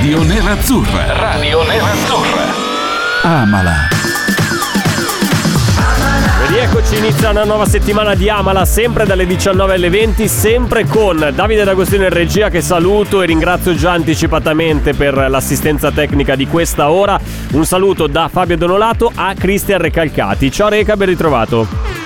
Radio Nerazzurra. Radio Nerazzurra. Amala. E rieccoci, inizia una nuova settimana di Amala, sempre dalle 19 alle 20, sempre con Davide D'Agostino in regia che saluto e ringrazio già anticipatamente per l'assistenza tecnica di questa ora. Un saluto da Fabio Donolato a Cristian Recalcati. Ciao Reca, ben ritrovato.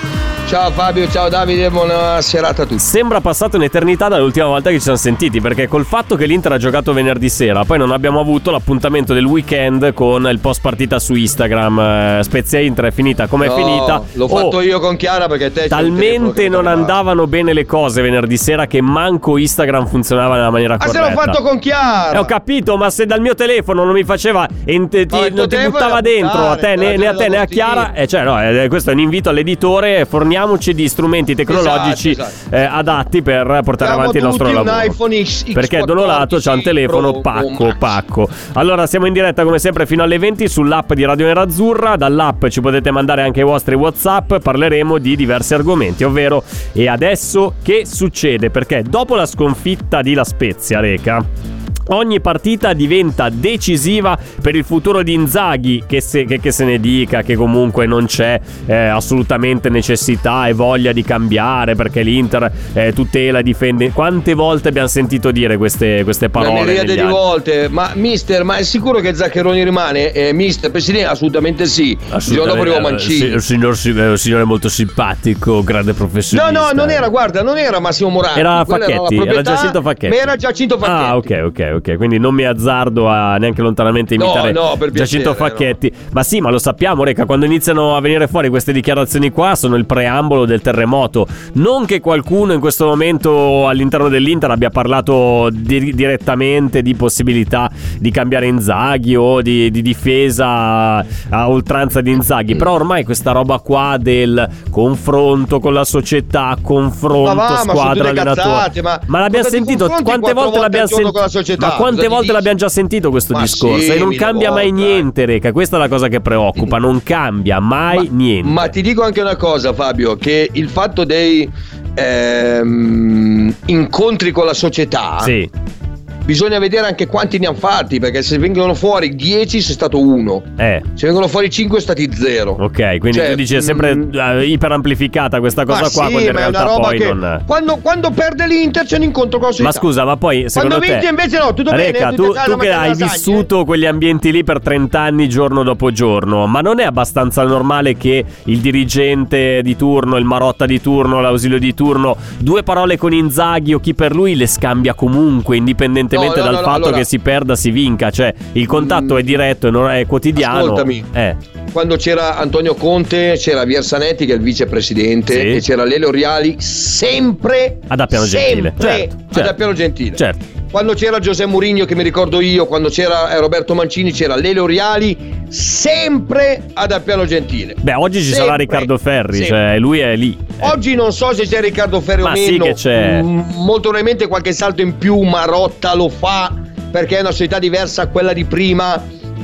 Ciao Fabio, ciao Davide, buona serata a tutti. Sembra passata un'eternità dall'ultima volta che ci siamo sentiti, perché col fatto che l'Inter ha giocato venerdì sera, poi non abbiamo avuto l'appuntamento del weekend con il post partita su Instagram. Eh, Spezia Inter è finita come è No, finita. L'ho Oh, fatto io con Chiara perché te Talmente non andavano bene le cose venerdì sera che manco Instagram funzionava nella maniera Ma se corretta. l'ho fatto con Chiara. Eh, ho capito, ma se dal mio telefono non mi faceva e te- ti, non ti buttava dentro a buttare, te, né, né a te né a. Chiara, eh, cioè, no, eh, questo è un invito all'editore. Forniamoci di strumenti tecnologici Esatto, esatto. eh, adatti per portare Abbiamo avanti il nostro lavoro. iPhone X- Perché X14 Donolato c'ha un telefono Pro pacco, pacco. Allora, siamo in diretta come sempre fino alle 20 sull'app di Radio Nerazzurra. Dall'app ci potete mandare anche i vostri WhatsApp. Parleremo di diversi argomenti, ovvero e adesso che succede? Perché dopo la sconfitta di La Spezia, Reca. Ogni partita diventa decisiva per il futuro di Inzaghi, che se, che- che se ne dica che comunque non c'è eh, assolutamente necessità e voglia di cambiare perché l'Inter eh, tutela difende. Quante volte abbiamo sentito dire queste, queste Una parole? negli di volte, ma mister, ma è sicuro che Zaccheroni rimane? Eh, mister, presidente, assolutamente sì. Il giorno arrivò Mancini. Eh, sì, signor, sì, eh, signore molto simpatico, grande No, professionista. no, non era, guarda, non era Massimo Moratti. Era Facchetti, era proprietà, Giacinto Facchetti. Ma era Giacinto Facchetti. Ah, ok, ok, ok. Quindi non mi azzardo a neanche lontanamente No, imitare no, Giacinto piacere, Facchetti. Ma sì, ma lo sappiamo, Reca, quando iniziano a venire fuori queste dichiarazioni qua sono il preambolo del terremoto. Non che qualcuno in questo momento all'interno dell'Inter abbia parlato di- direttamente di possibilità di cambiare Inzaghi o di, di difesa a oltranza di Inzaghi, però ormai questa roba qua del confronto con la società, confronto Ma va, ma squadra tutte allenatore. cazzate, ma ma l'abbiamo sentito quante volte volte l'abbiamo sentito? Ma quante Cosa ti volte l'abbiamo già sentito questo Ma discorso? sì, e non cambia mai volte, niente, Reca. Questa è la cosa che preoccupa. Non cambia mai niente. Ma ti dico anche una cosa, Fabio, che il fatto dei ehm, incontri con la società Sì. Bisogna vedere anche quanti ne hanno fatti, perché se vengono fuori 10 sei stato uno, Eh. se vengono fuori 5 stati 0. Ok, quindi Cioè, tu dici è sempre mm, eh, iperamplificata questa cosa qua, sì, quando in realtà poi non. quando, quando perde l'Inter c'è un incontro con. Ma scusa, ma poi secondo Quando te vince invece no, tutto bene, Reca, tutti tu, casa tu che hai lasagne. vissuto quegli ambienti lì per 30 anni giorno dopo giorno, ma non è abbastanza normale che il dirigente di turno, il Marotta di turno, l'ausilio di turno, due parole con Inzaghi o chi per lui le scambia comunque, indipendentemente No, no, dal no, no, fatto allora- che si perda, si vinca, cioè il contatto Mm. è diretto e non è quotidiano. Ascoltami. Eh, Quando c'era Antonio Conte, c'era Viersanetti che è il vicepresidente Sì. e c'era Lele Oriali sempre Ad Appiano Gentile. sempre Certo, ad certo. Appiano Gentile. certo. Quando c'era Giuseppe Mourinho, che mi ricordo io, quando c'era eh, Roberto Mancini, c'era Lele Oriali, sempre ad Appiano Gentile. Beh, oggi ci sarà Sempre. Riccardo Ferri, Sempre. cioè lui è lì. Oggi non so se c'è Riccardo Ferri Ma o sì meno. che c'è. Mm, molto probabilmente qualche salto in più Marotta lo fa perché è una società diversa a quella di prima.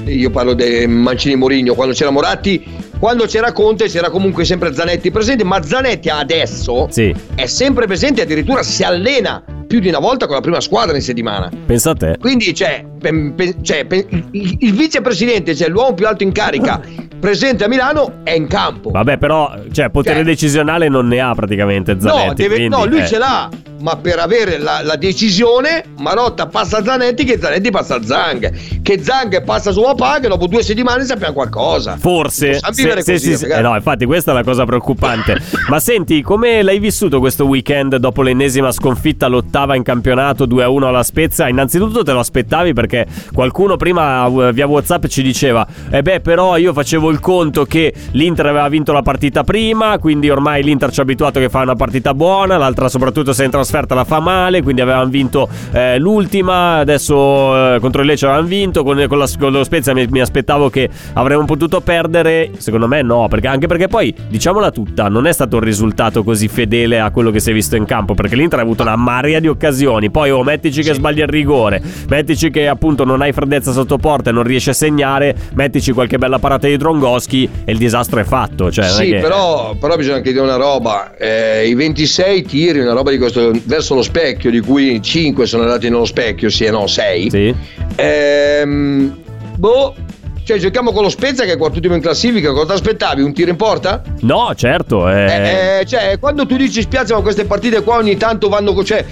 Io parlo di Mancini Mourinho, quando c'era Moratti, quando c'era Conte c'era comunque sempre Zanetti presente, ma Zanetti adesso Sì, è sempre presente, addirittura si allena più di una volta con la prima squadra in settimana. pensa a te. Quindi c'è, pe- c'è pe- il, il vicepresidente, cioè l'uomo più alto in carica, presente a Milano, è in campo. Vabbè, però, cioè, potere Cioè- decisionale non ne ha praticamente Zanetti. No, deve- quindi, no, lui eh. ce l'ha, ma per avere la, la decisione, Marotta passa a Zanetti, che Zanetti passa a Zang, che Zang passa su papà, che dopo due settimane sappiamo qualcosa. Forse, vivere se- così, se- eh no, infatti, questa è la cosa preoccupante. Ma senti, come l'hai vissuto questo weekend dopo l'ennesima sconfitta, l'ottava in campionato 2-1 alla Spezia? Innanzitutto te lo aspettavi perché qualcuno prima eh, via WhatsApp ci diceva: Eh beh, però io facevo il conto che l'Inter aveva vinto la partita prima, quindi ormai l'Inter ci ha abituato che fa una partita buona, l'altra soprattutto se in trasferta la fa male, quindi avevamo vinto eh, l'ultima, adesso eh, contro il Lecce avevamo vinto, con, con, la, con lo Spezia mi, mi, aspettavo che avremmo potuto perdere, secondo me no, perché, anche perché poi, diciamola tutta, non è stato un risultato così fedele a quello che si è visto in campo, perché l'Inter ha avuto una marea di occasioni, poi oh, mettici che sbaglia il rigore, mettici che appunto non hai freddezza sotto porta e non riesci a segnare, mettici qualche bella parata di Drongoschi e il disastro è fatto. Cioè, sì, che... però, però, bisogna anche dire una roba, eh, i 26 tiri, una roba di questo verso lo specchio, di cui 5 sono andati nello specchio, sì e no 6. Sì. Ehm, boh, cioè, giochiamo con lo Spezia che è quartultimo in classifica. Cosa aspettavi? Un tiro in porta? No, certo. Eh... Eh, eh, cioè, quando tu dici spiazza, ma queste partite qua ogni tanto vanno. Cioè,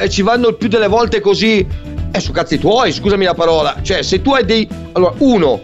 eh, ci vanno più delle volte così. Eh, su cazzi tuoi, scusami la parola. Cioè, se tu hai dei. Allora, uno,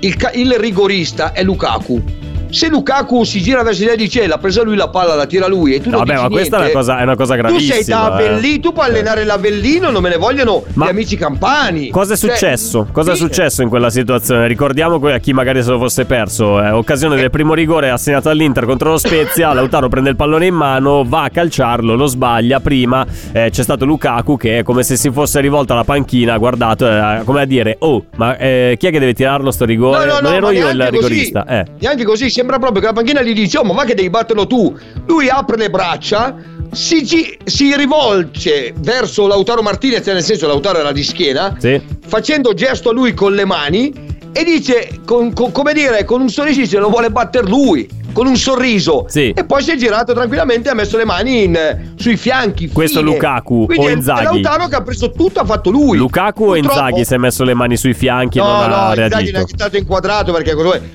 il, il rigorista è Lukaku se Lukaku si gira verso di te e dice l'ha presa lui la palla, la tira lui e tu no, non vabbè, ma questa niente, è una cosa, è una cosa gravissima. Tu sei da Avellino, eh. tu puoi allenare l'Avellino, non me ne vogliono ma gli amici campani. Cosa è cioè, successo? Cosa sì. è successo in quella situazione? Ricordiamo a chi magari se lo fosse perso. Eh, occasione del primo rigore assegnato all'Inter contro lo Spezia. Lautaro prende il pallone in mano, va a calciarlo, lo sbaglia. Prima eh, c'è stato Lukaku che è come se si fosse rivolto alla panchina, ha guardato, eh, come a dire: Oh, ma eh, chi è che deve tirarlo sto rigore? No, no, non no, ero io il così, rigorista. Eh. Neanche così, sembra proprio che la panchina gli dice: Oh, ma va che devi batterlo tu. Lui apre le braccia. Si, gi- si, rivolge verso Lautaro Martinez, nel senso Lautaro era di schiena, sì. facendo gesto a lui con le mani e dice, con, con, come dire, con un sorriso, dice lo vuole battere lui con un sorriso sì. e poi si è girato tranquillamente e ha messo le mani in, sui fianchi. Questo fine. Lukaku Quindi o Inzaghi? Lautaro che ha preso tutto ha fatto lui. Lukaku Purtroppo... o Inzaghi si è messo le mani sui fianchi e no, non ha no, reagito? Inzaghi non è stato inquadrato perché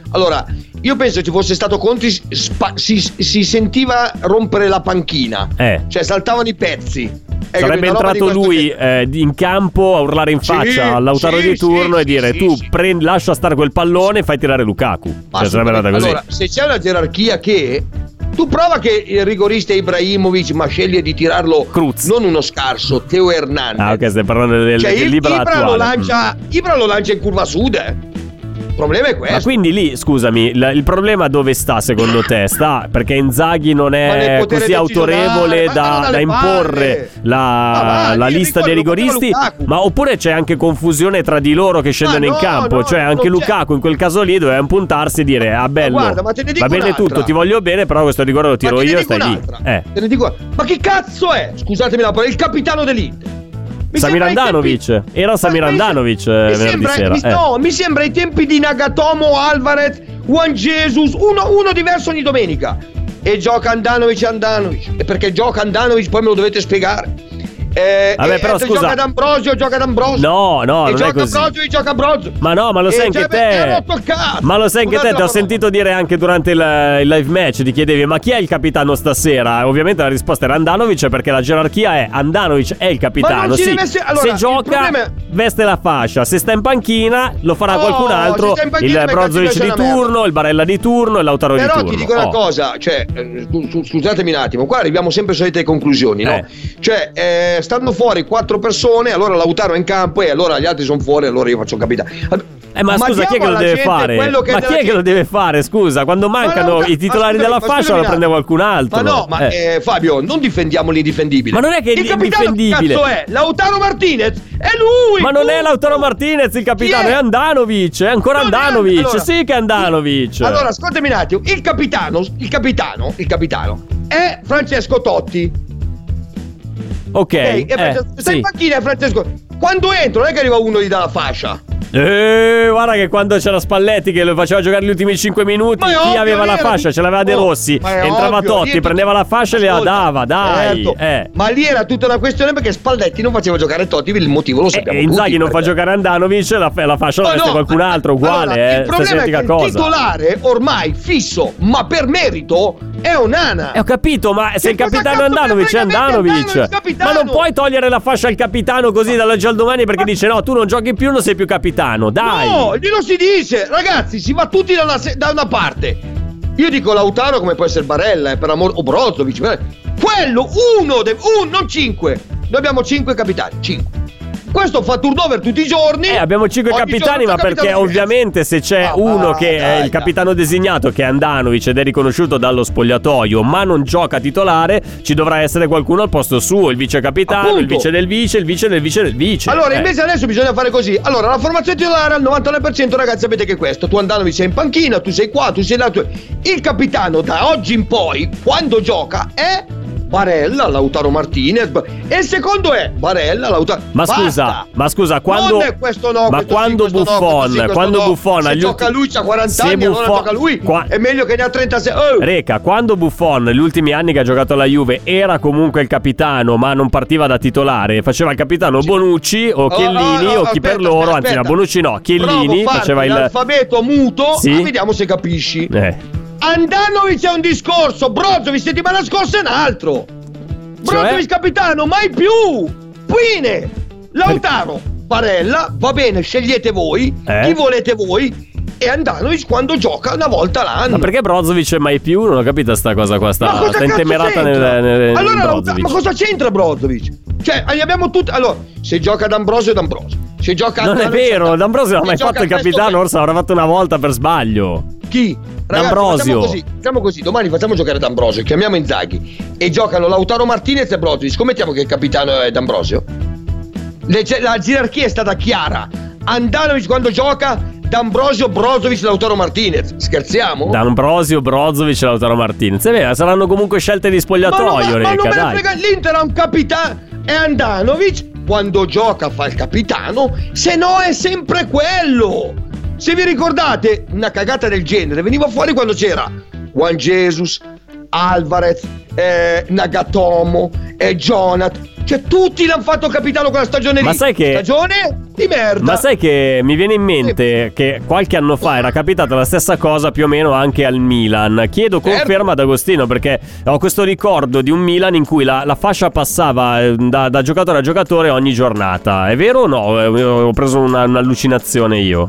allora io penso ci fosse stato Conti spa- si, si, sentiva rompere la panchina eh. cioè saltavano i pezzi Sarebbe entrato lui che... eh, in campo a urlare in faccia sì, al Lautaro sì, di turno sì, e dire tu prendi, lascia stare quel pallone e fai tirare Lukaku. Cioè, sarebbe andata così. Allora, se c'è una gerarchia che tu prova che il rigorista Ibrahimovic, ma sceglie di tirarlo Cruz. non uno scarso, Teo Hernandez. Ah, ok, stai parlando del, cioè, del Ibra attuale. lo, lancia, mm. Ibra lo lancia in curva sud. Eh. Il problema è questo. Ma quindi lì, scusami, l- il problema dove sta secondo te? Sta perché Inzaghi non è così autorevole da, da imporre la, ah, la lista dei rigoristi? Ma oppure c'è anche confusione tra di loro che scendono no, in campo? no, cioè anche Lukaku in quel caso lì doveva impuntarsi e dire ah bello, Ma guarda, va bene un'altra. tutto, ti voglio bene, però questo rigore lo tiro io e stai lì. Eh. Te ne dico, ma che cazzo è? Scusatemi la parola, il capitano dell'Inter. Mi Samir Andanovic. tempi- Era Samir Andanovic, eh, mi venerdì sembra- sera, mi- eh. No, mi sembra ai tempi di Nagatomo, Alvarez, Juan Jesus, uno, uno diverso ogni domenica. E gioca Andanovic Andanovic. E perché gioca Andanovic poi me lo dovete spiegare. Eh, Vabbè, e- però, scusa. Gioca D'Ambrosio, gioca D'Ambrosio. No, no, e non è gioca così. Ambrosio, gioca Ambrosio. Ma no, ma lo E sai anche te. Ma lo sai anche te, ti ho sentito dire anche durante il, il live match, ti chiedevi ma chi è il capitano stasera? Ovviamente la risposta era Andanovic perché la gerarchia è Andanovic è il capitano. Sì, essere- allora, se gioca è- veste la fascia, se sta in panchina lo farà Oh, qualcun altro, il Brozovic di una turno, il Barella di turno e Lautaro di Però turno. ti dico una Oh. cosa, cioè, eh, scu- scusatemi un attimo, qua arriviamo sempre alle solite conclusioni, no? Eh. Cioè, eh, stanno fuori quattro persone, allora Lautaro è in campo e allora gli altri sono fuori, allora io faccio capitano. Eh, ma scusa, chi è che lo deve fare? che ma chi è che lo deve fare? Scusa, quando mancano Ma no, i titolari ma della ma fascia lo prende un qualcun altro. Ma no, ma Eh. eh, Fabio, non difendiamo l'indifendibile. Ma non è che è il. Che cazzo è? Lautaro Martinez? È lui! Ma non è! Lautaro Martinez il capitano, Chi è? Andanovic, è ancora Non è- Andanovic. allora- sì che è Andanovic. Allora, ascoltami un attimo, il capitano, il capitano, il capitano è Francesco Totti. Ok, Ok, eh, Francesco- sta sì. in panchina Francesco. Quando entra, non è che arriva uno e gli dà la fascia. Eh, guarda che quando c'era Spalletti che lo faceva giocare gli ultimi 5 minuti, Ma chi ovvio, aveva la fascia? Ce l'aveva De Oh, Rossi. Entrava ovvio, Totti, lì- prendeva la fascia e le dava, dai. certo. Eh. Ma lì era tutta una questione perché Spalletti non faceva giocare Totti, il motivo lo E, sappiamo e Inzaghi tutti, non fa giocare Andanovic, la, la fascia la veste no, qualcun altro, uguale, allora, eh. Il problema è che identica il cosa. titolare ormai fisso, ma per merito, è Onana. Eh, ho capito, ma se il cosa capitano Andanovic è che Andanovic. Capitano? Ma non puoi togliere la fascia al capitano così dall'oggi al domani perché dice no, tu non giochi più, non sei più capitano. Dai. No, non si dice, ragazzi, si va tutti da una, da una parte. Io dico Lautaro come può essere Barella, eh, per amore, o Brozovic. per- Quello, uno, de- un, non cinque. Noi abbiamo cinque capitani, cinque. Questo fa turnover tutti i giorni. Eh, abbiamo cinque capitani, ma perché capitano ovviamente se c'è Ah, uno che è dai, il capitano designato, che è Andanovic ed è riconosciuto dallo spogliatoio, ma non gioca titolare, ci dovrà essere qualcuno al posto suo, il vice capitano, il Appunto. vice del vice, il vice del vice del vice. Allora, Eh. invece adesso bisogna fare così. Allora, la formazione titolare al 99%, ragazzi, sapete che è questo. Tu Andanovic sei in panchina, tu sei qua, tu sei là. tu- Il capitano da oggi in poi, quando gioca, è Barella, Lautaro Martinez. E il secondo è Barella, Lautaro. Ma Basta! scusa, ma scusa, quando Non è questo no, Ma sì, quando no, Buffon, questo sì, quando no. Buffon Se gioca ulti- lui c'ha 40 se anni, allora Buffon- gioca lui. qua- È meglio che ne ha 36. Oh! Reca, quando Buffon negli ultimi anni che ha giocato alla Juve era comunque il capitano, ma non partiva da titolare, faceva il capitano Bonucci o Chiellini Oh, oh, o chi per aspetta, loro, aspetta, anzi no, aspetta. Bonucci no, Chiellini Provo faceva il l'alfabeto muto, Sì? vediamo se capisci. eh. Andanovic è un discorso, Brozovic settimana scorsa è un altro. Brozovic capitano, mai più. Fine. Lautaro, Barella, va bene, scegliete voi, Eh? chi volete voi. E Andanovic quando gioca una volta l'anno. Ma perché Brozovic mai più? Non ho capito sta cosa qua, sta, cosa sta intemerata nel, nel, allora, Lautaro- Brozovic. ma cosa c'entra Brozovic? Cioè, abbiamo tutti. Allora, se gioca D'Ambrosio, D'Ambrosio. Se gioca Non è vero, D'Ambrosio non ha mai fatto il capitano, forse l'avrà fatto una volta per sbaglio. Chi? Ragazzi, D'Ambrosio. Facciamo così, facciamo così, domani facciamo giocare D'Ambrosio, chiamiamo Inzaghi e giocano Lautaro Martinez e Brozovic. Scommettiamo che il capitano è D'Ambrosio? Le- la gerarchia è stata chiara. Andanovic quando gioca, D'Ambrosio, Brozovic, Lautaro Martinez. Scherziamo? D'Ambrosio, Brozovic Lautaro Martinez. È vero, saranno comunque scelte di ma, non- spogliatoio, ma- ma non Reca, me ne frega, l'Inter ha un capitano e Andanovic quando gioca fa il capitano, se no è sempre quello. Se vi ricordate, una cagata del genere veniva fuori quando c'era Juan Jesus, Alvarez, eh, Nagatomo, e Jonathan. Cioè, tutti l'hanno fatto capitano quella stagione Ma lì. sai che- Stagione di merda. Ma sai che mi viene in mente che qualche anno fa era capitata la stessa cosa più o meno anche al Milan. Chiedo Certo. conferma ad Agostino perché ho questo ricordo di un Milan in cui la, la fascia passava eh, da, da giocatore a giocatore ogni giornata. È vero o no? Eh, Ho preso una- un'allucinazione io.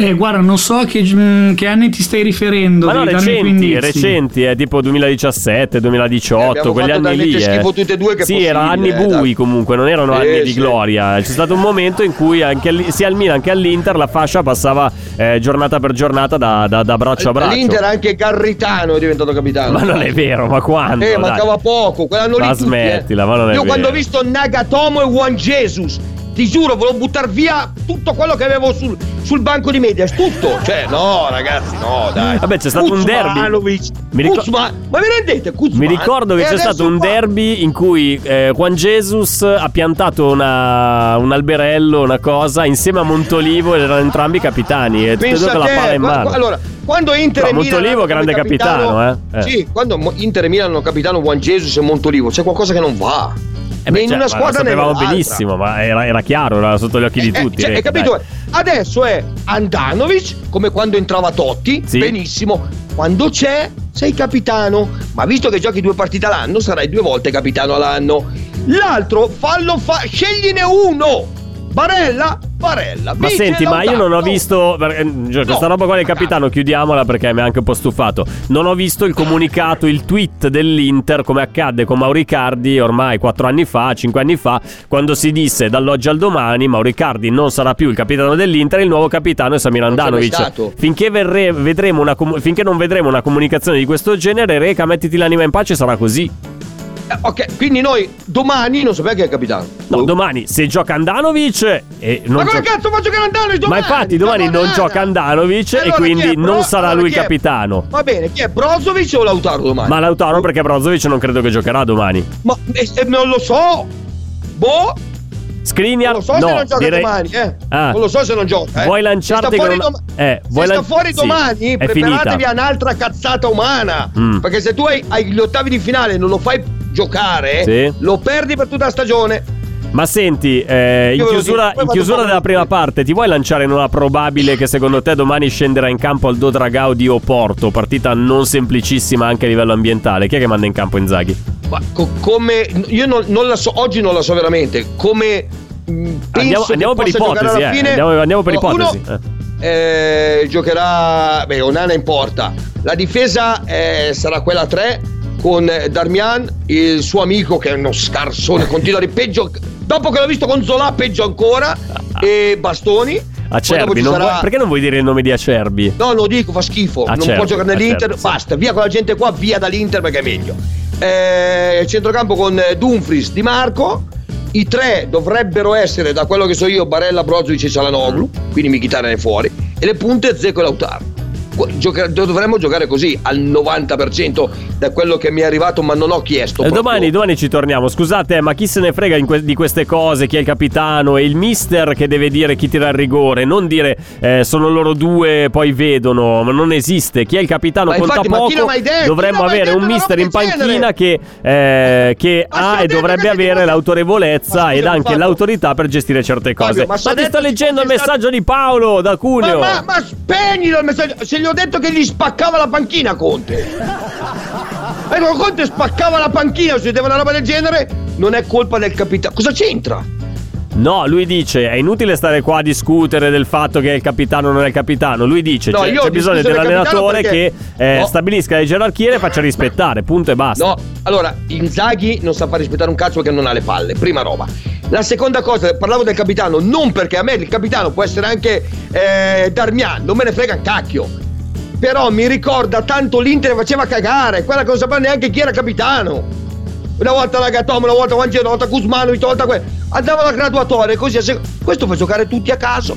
Eh, guarda, non so che, mm, che anni ti stai riferendo. Ma no, recenti, recenti, è tipo 2017, 2018, Eh, quegli fatto anni lì. eh. schifo tutte e due che sì, erano anni eh, bui dai. comunque, non erano Sì, anni di sì. gloria. C'è stato un momento in cui anche sia al Milan che all'Inter la fascia passava eh, giornata per giornata da, da- da braccio a braccio. L'Inter anche Garritano è diventato capitano. Ma non è vero, ma quando? Eh, dai? mancava poco, quell'anno lì. Ma tutti, smettila, eh. ma non è Io quando ho vero. visto Nagatomo e Juan Jesus, ti giuro, volevo buttare via tutto quello che avevo sul, sul banco di media. Tutto. Cioè, no, ragazzi, no, dai. Vabbè, c'è stato un derby. Mi ricor- Kuzma- ma vi rendete? Kuzman? Mi ricordo che E c'è stato un qua- derby in cui eh, Juan Jesus ha piantato una- un alberello, una cosa, insieme a Montolivo ed erano entrambi capitani. E e due Pensa con la palla in mano. allora, quando Inter No, e Milan Montolivo grande come capitano, eh. Eh. Sì, quando Inter e Milan hanno capitano Juan Jesus e Montolivo, c'è qualcosa che non va. Eh beh, in cioè, una squadra lo né sapevamo benissimo, ma era, era chiaro, era sotto gli occhi di Eh, tutti. cioè, hai capito? dai. Adesso è Andanovic, come quando entrava Totti, Sì. benissimo. Quando c'è, sei capitano. Ma visto che giochi due partite all'anno, sarai due volte capitano all'anno. L'altro, fallo fa, scegliene uno. Barella, Barella. Ma senti, ma io non ho visto. per- eh, cioè, questa No. roba qua del capitano, chiudiamola perché mi ha anche un po' stufato. Non ho visto il comunicato, il tweet dell'Inter, come accadde con Mauricardi ormai 4 anni fa, 5 anni fa, quando si disse dall'oggi al domani Mauricardi non sarà più il capitano dell'Inter, il nuovo capitano è Samir Andanovic. Finché, verre- vedremo una finché non vedremo una comunicazione di questo genere, Reca, mettiti l'anima in pace, sarà così. Eh, ok, quindi noi domani non sappiamo chi è il capitano. No, domani se gioca Andanovic e non Ma come gioca- cazzo faccio che Andanovic Ma domani? infatti domani non Madonna! gioca Andanovic e allora quindi chi è? non Bro- sarà allora lui il capitano. Va bene, chi è Brozovic o Lautaro domani? Ma Lautaro perché Brozovic non credo che giocherà domani. Ma eh, eh, non lo so. Boh, Skriniar non lo so no, se non gioca direi- domani, eh. Ah. Non lo so se non gioca. Eh. Vuoi Se lanciarti sta fuori, con una- doma- eh, vuoi se lan- sta fuori sì, domani, è preparatevi a un'altra cazzata umana. Mm. Perché se tu hai, hai gli ottavi di finale e non lo fai giocare, Sì. lo perdi per tutta la stagione. Ma senti, eh, in chiusura, in chiusura della prima parte, ti vuoi lanciare in una probabile che secondo te domani scenderà in campo al Dodragao di Oporto? Partita non semplicissima anche a livello ambientale. Chi è che manda in campo Inzaghi? Ma co- come io non, non la so, oggi non la so veramente. Come penso Andiamo, andiamo per ipotesi, eh. fine. Andiamo, andiamo per ipotesi. uno, eh. eh, giocherà. Beh, Onana in porta. La difesa eh, sarà quella a 3 con Darmian, il suo amico che è uno scarsone, continua a dire peggio, Dopo che l'ho visto con Zola, peggio ancora. E Bastoni. Acerbi, non sarà- vuoi- perché non vuoi dire il nome di Acerbi? No, lo dico, fa schifo. non Acerbi, può giocare nell'Inter. Acerbi. Basta, via con la gente qua, via dall'Inter perché è meglio. Eh, centrocampo con eh, Dumfries, Di Marco. I tre dovrebbero essere, da quello che so io, Barella, Brozovic e Cialanoglu. Quindi Mkhitaryan è fuori. E le punte Zecco e Lautaro. Gioca- dovremmo giocare così al 90% da quello che mi è arrivato, ma non ho chiesto. Eh, domani, domani ci torniamo. Scusate, ma chi se ne frega que- di queste cose? Chi è il capitano? È il mister che deve dire chi tira il rigore. Non dire eh, sono loro due, poi vedono. Ma non esiste. Chi è il capitano Ma conta infatti, ma poco. mai detto? Dovremmo avere un mister in panchina che, eh, che Ma ha e dovrebbe avere l'autorevolezza Ma ed anche Fabio. l'autorità per gestire certe cose. Fabio, ma ma ti sto leggendo il messaggio di Paolo da Ma, Cuneo. ma, ma spegnilo il messaggio. Se gli ho detto che gli spaccava la panchina, Conte. Ecco, Conte spaccava la panchina, se deve una roba del genere, non è colpa del capitano. Cosa c'entra? No, lui dice è inutile stare qua a discutere del fatto che il capitano non è il capitano. Lui dice No, c'è, c'è bisogno dell'allenatore capitano che perché- eh, No. stabilisca le gerarchie e le faccia rispettare. Punto e basta. No, allora, Inzaghi non sa far rispettare un cazzo perché non ha le palle, prima roba. La seconda cosa, parlavo del capitano, non perché a me il capitano può essere anche eh, Darmian, non me ne frega un cacchio. Però mi ricorda tanto l'Inter faceva cagare, quella che non sapeva neanche chi era capitano. Una volta la Gatom, una volta Wangelo, una volta Kuzmanovic, una volta quello. Andava alla graduatoria, così a sec- Questo fa giocare tutti a caso.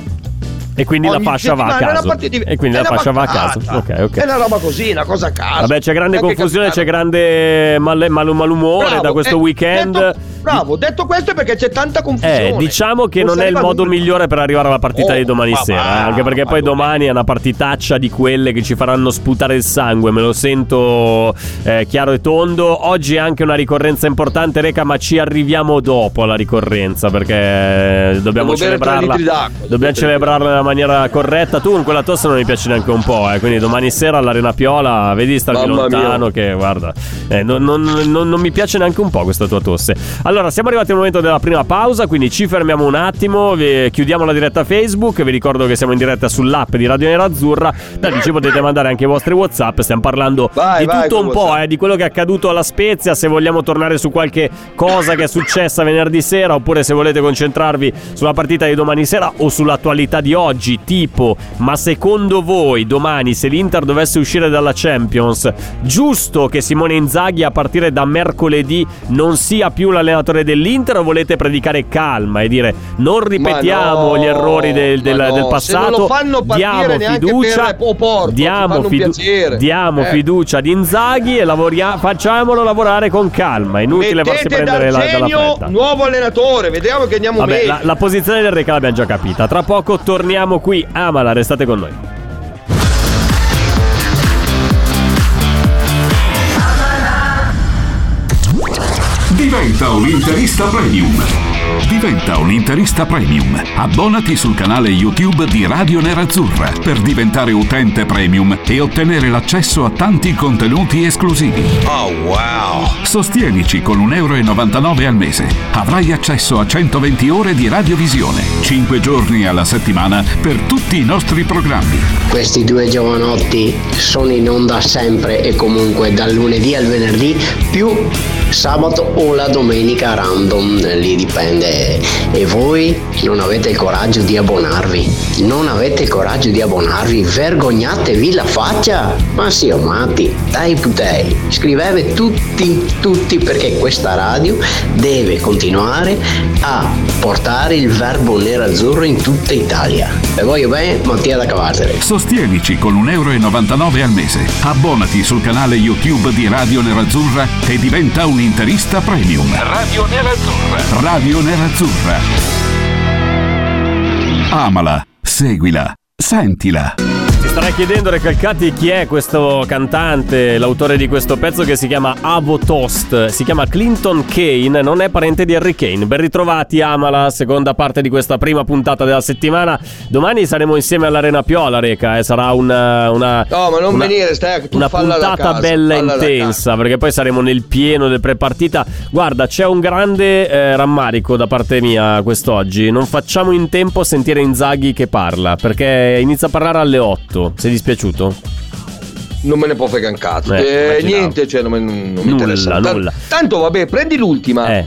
E quindi la Ogni fascia va a è caso. di- E quindi è la fascia va a caso. Ok, ok. È una roba così, una cosa a caso. Vabbè, c'è grande Anche confusione, c'è grande mal- mal- malumore Bravo, da questo eh, weekend. detto- bravo, detto questo è perché c'è tanta confusione. Eh, diciamo che non si è il modo migliore per arrivare alla partita Oh, di domani ma sera. va, eh, anche perché poi domani- è una partitaccia di quelle che ci faranno sputare il sangue. Me lo sento eh, chiaro e tondo. Oggi è anche una ricorrenza importante, Reca, ma ci arriviamo dopo alla ricorrenza perché eh, dobbiamo celebrarla. Dobbiamo celebrarla nella maniera corretta. Tu con quella tosse non mi piace neanche un po', eh, quindi domani sera all'Arena Piola, vedi starmi Mamma lontano mia. che guarda, eh, non, non- non- non mi piace neanche un po' questa tua tosse. Allora, siamo arrivati al momento della prima pausa, quindi ci fermiamo un attimo, chiudiamo la diretta Facebook, vi ricordo che siamo in diretta sull'app di Radio Nerazzurra, da lì ci potete mandare anche i vostri WhatsApp, stiamo parlando Vai, di vai tutto un po', eh, di quello che è accaduto alla Spezia, se vogliamo tornare su qualche cosa che è successa venerdì sera oppure se volete concentrarvi sulla partita di domani sera o sull'attualità di oggi, tipo ma secondo voi domani se l'Inter dovesse uscire dalla Champions, giusto che Simone Inzaghi a partire da mercoledì non sia più l'allenatore dell'Inter o volete predicare calma e dire non ripetiamo no, gli errori del, del- no, del passato, diamo fiducia, per Oporto, ci diamo, fidu- diamo Eh. fiducia ad Inzaghi e lavoria- facciamolo lavorare con calma, è inutile farsi Mettete prendere la, dalla fretta. nuovo allenatore, vediamo che andiamo Vabbè, meglio. la, la posizione del Reca l'abbiamo già capita. Tra poco torniamo qui. Amala, restate con noi. Diventa un interista premium. Diventa un interista premium. Abbonati sul canale YouTube di Radio Nerazzurra per diventare utente premium e ottenere l'accesso a tanti contenuti esclusivi. Oh wow! Sostienici con 1,99 euro al mese. Avrai accesso a 120 ore di radiovisione, 5 giorni alla settimana per tutti i nostri programmi. Questi due giovanotti sono in onda sempre e comunque dal lunedì al venerdì più sabato o la domenica random, lì dipende. E voi non avete il coraggio di abbonarvi? Non avete il coraggio di abbonarvi? Vergognatevi la faccia! Ma sì, o matti, dai putei, scrivete tutti, tutti perché questa radio deve continuare a portare il verbo nero-azzurro in tutta Italia. E voglio bene, Mattia da Cavarzere. Sostienici con 1,99 euro al mese. Abbonati sul canale YouTube di Radio Nerazzurra e diventa un interista premium. Radio Nerazzurra. Radio Nerazzurra. Amala, seguila, sentila. Ti starei chiedendo, Recalcati, chi è questo cantante, l'autore di questo pezzo che si chiama Avo Toast. Si chiama Clinton Kane, non è parente di Harry Kane. Ben ritrovati, Amala, seconda parte di questa prima puntata della settimana. Domani saremo insieme all'Arena Piola, Reca, e sarà una, una, No, ma non una- venire, stai una puntata casa, bella intensa perché poi saremo nel pieno del prepartita. Guarda, c'è un grande eh, rammarico da parte mia quest'oggi. Non facciamo in tempo a sentire Inzaghi che parla perché inizia a parlare alle 8. Sei dispiaciuto? Non me ne può fregare un cazzo. Eh, Eh, niente, cioè non, me- non mi Nulla, interessa. Tan- nulla. Tanto vabbè, prendi l'ultima. Eh.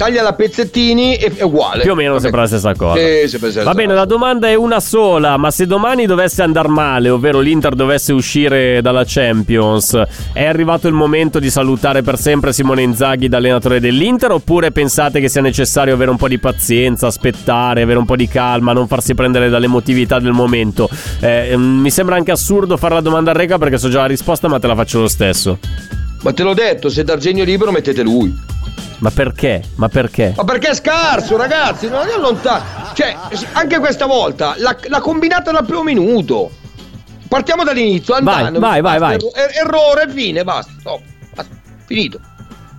Taglia la pezzettini e è uguale. Più o meno sempre la stessa cosa. Sì, sempre la stessa Va bene, la domanda è una sola, ma se domani dovesse andare male, ovvero l'Inter dovesse uscire dalla Champions, è arrivato il momento di salutare per sempre Simone Inzaghi da allenatore dell'Inter oppure pensate che sia necessario avere un po' di pazienza, aspettare, avere un po' di calma, non farsi prendere dall'emotività del momento? Eh, mm, mi sembra anche assurdo fare la domanda a Rega perché so già la risposta, ma te la faccio lo stesso. Ma te l'ho detto, se D'Argenio libero mettete lui. Ma perché? Ma perché? Ma perché è scarso, ragazzi? Non è lontano. Cioè, anche questa volta l'ha, l'ha combinata dal primo minuto. Partiamo dall'inizio. Vai, Andano, vai, vai, basta, vai. er- errore, fine, basta. Stop. Basta. Finito.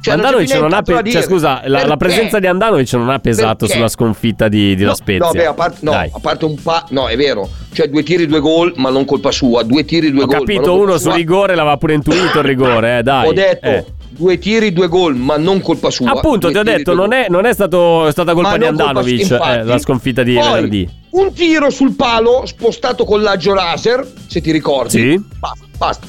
Cioè, non Andanovic più non ha pe- cioè, scusa, la, la presenza di Andanovic non ha pesato Perché? sulla sconfitta di, di La No, Spezia. No, beh, a parte, no, a parte un pa. No, è vero. Cioè, due tiri, due gol, ma non colpa sua. Due tiri, due Ho gol. ma capito, non uno su sua. rigore l'aveva pure intuito il rigore, eh, dai. Ho detto Eh. Due tiri, due gol, ma non colpa sua. Appunto, Due ti ho tiri, detto, non è, non è stato, è stata colpa Ma di colpa- Andanovic infatti. eh, la sconfitta di Poi, venerdì. Un tiro sul palo spostato con l'aggio laser, se ti ricordi. Sì. Basta, basta.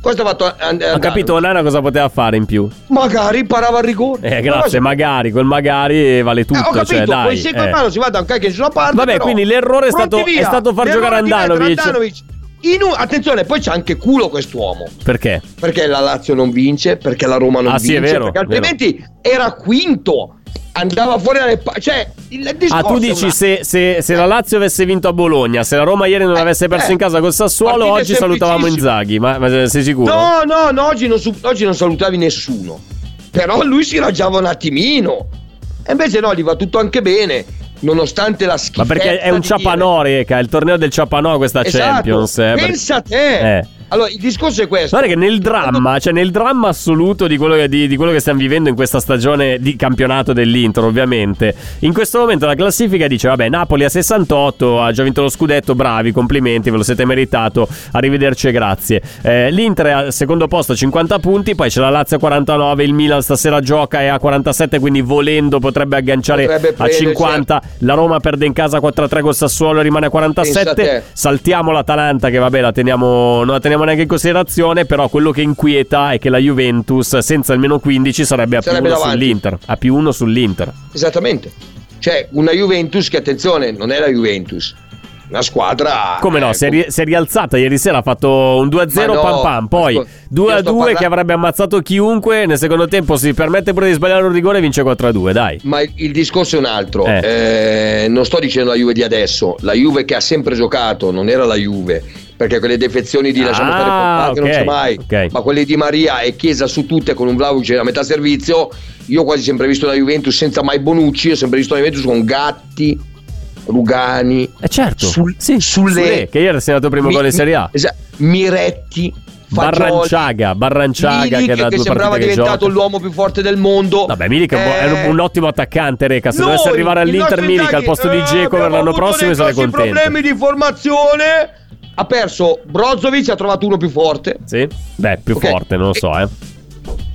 Questo ha fatto And- Ho capito, Onana cosa poteva fare in più? Magari parava il rigore. Eh, Ma grazie, cosa- magari, quel magari vale tutto, Eh, ho capito, cioè, dai. poi se col eh. palo si va da un cacchio sulla parte. Vabbè, però. quindi l'errore è stato- è stato far L'errore giocare Andanovic. Andanovic. Un- attenzione, poi c'è anche culo quest'uomo. Perché? Perché la Lazio non vince, perché la Roma non Ah, sì, vince, è vero, perché vero. altrimenti era quinto. Andava fuori dalle pa- cioè il discorso Ah, tu dici una- se, se- se la Lazio avesse vinto a Bologna, se la Roma ieri non Eh, avesse perso eh, in casa col Sassuolo, partite oggi salutavamo. Inzaghi. Ma, ma sei sicuro? No, no, no, oggi non, oggi non salutavi nessuno. Però lui si raggiava un attimino. E invece no, gli va tutto anche bene, nonostante la Ma schifezza perché è un dire- ciapanò, Reca, è il torneo del ciapanò questa Esatto, Champions. eh, pensa a te. Eh. Allora, il discorso è questo. Guarda che nel dramma, cioè nel dramma assoluto di quello, che, di, di quello che stiamo vivendo in questa stagione di campionato dell'Inter, ovviamente, in questo momento la classifica dice: Vabbè, Napoli a 68, ha già vinto lo scudetto, bravi, complimenti, ve lo siete meritato, arrivederci e grazie. Eh, L'Inter è al secondo posto a 50 punti, poi c'è la Lazio a 49, il Milan stasera gioca e a 47, quindi volendo potrebbe agganciare Potrebbe a prendere, 50. La Roma perde in casa 4-3 col Sassuolo e rimane a Pensa a 47. te. Saltiamo l'Atalanta, che vabbè, la teniamo, non la teniamo neanche in considerazione. Però quello che inquieta è che la Juventus, senza il meno 15, sarebbe a più Sarebbe 1 davanti. sull'Inter. A più 1 sull'Inter. Esattamente. Cioè, una Juventus che, attenzione, non è la Juventus. Una squadra... Come no, eh, si è, ri- si è rialzata ieri sera, ha fatto un 2-0 Ma no, pam pam, poi ascol- 2-2 io sto parla- che avrebbe ammazzato chiunque, nel secondo tempo si permette pure di sbagliare un rigore e vince 4-2, dai. Ma il- il discorso è un altro. Eh. Eh, non sto dicendo la Juve di adesso. La Juve che ha sempre giocato non era la Juve. Perché quelle defezioni di lasciamo Ah, stare Pogba, che non c'è mai. ok. Ma quelle di Maria e Chiesa su tutte con un Vlaovic a metà servizio. Io ho quasi sempre visto la Juventus senza mai Bonucci. Ho sempre visto la Juventus con Gatti, Rugani. Eh certo, Sul- sì, sulle- Sule, che ieri segnato il primo Mi- gol in Serie A. esa- Miretti. Fagioli, Barranciaga, Barranciaga Milik che da che sembrava che diventato gioca. l'uomo più forte del mondo. Vabbè, Milik buon- è un- Eh, ottimo attaccante, Reca. Se noi, dovesse arrivare all'Inter Milik al posto di eh, Dzeko per l'anno prossimo, sarei contento. problemi di formazione. Ha perso Brozovic, ha trovato uno più forte. Sì? Beh, più Ok. forte, non lo so, eh.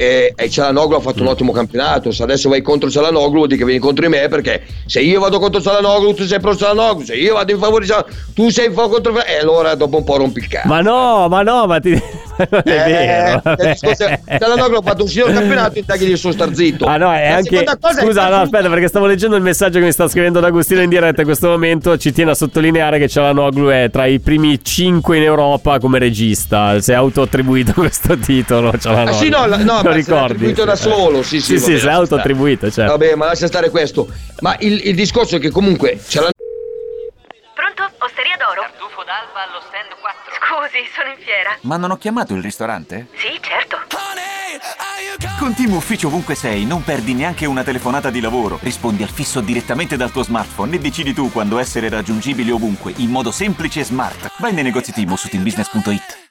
E, e Cialanoglu ha fatto un ottimo campionato. Se adesso vai contro Cialanoglu, vuol dire che vieni contro di me. Perché se io vado contro Cialanoglu, tu sei pro Cialanoglu. Se io vado in favore di Cialanoglu, tu sei in favore contro. E allora dopo un po' rompi il cazzo. Ma no, ma no, ma ti... non è vero. Eh, il discorso è- Cialanoglu ha fatto un signor campionato e gli suo star zitto. Ah no, è La anche... Scusa, no, aspetta, perché stavo leggendo il messaggio che mi sta scrivendo D'Agostino in diretta in questo momento. Ci tiene a sottolineare che Cialanoglu è tra i primi 5 in Europa come regista. Si è autoattribuito questo titolo. Cialanoglu. Ah, sì, no, no, lo l'ha ricordi? attribuito da solo, sì, Sì, sì, sì, si è autoattribuito, certo. Vabbè, ma lascia stare questo. Ma il, il discorso è che comunque Cialanoglu Pronto? Osteria d'oro? Tartufo d'alba allo stand 4. Scusi, sono in fiera. Ma non ho chiamato il ristorante? Sì, certo. Con Team Ufficio ovunque sei, non perdi neanche una telefonata di lavoro. Rispondi al fisso direttamente dal tuo smartphone e decidi tu quando essere raggiungibile ovunque, in modo semplice e smart. Vai nei negozi Team su teambusiness.it.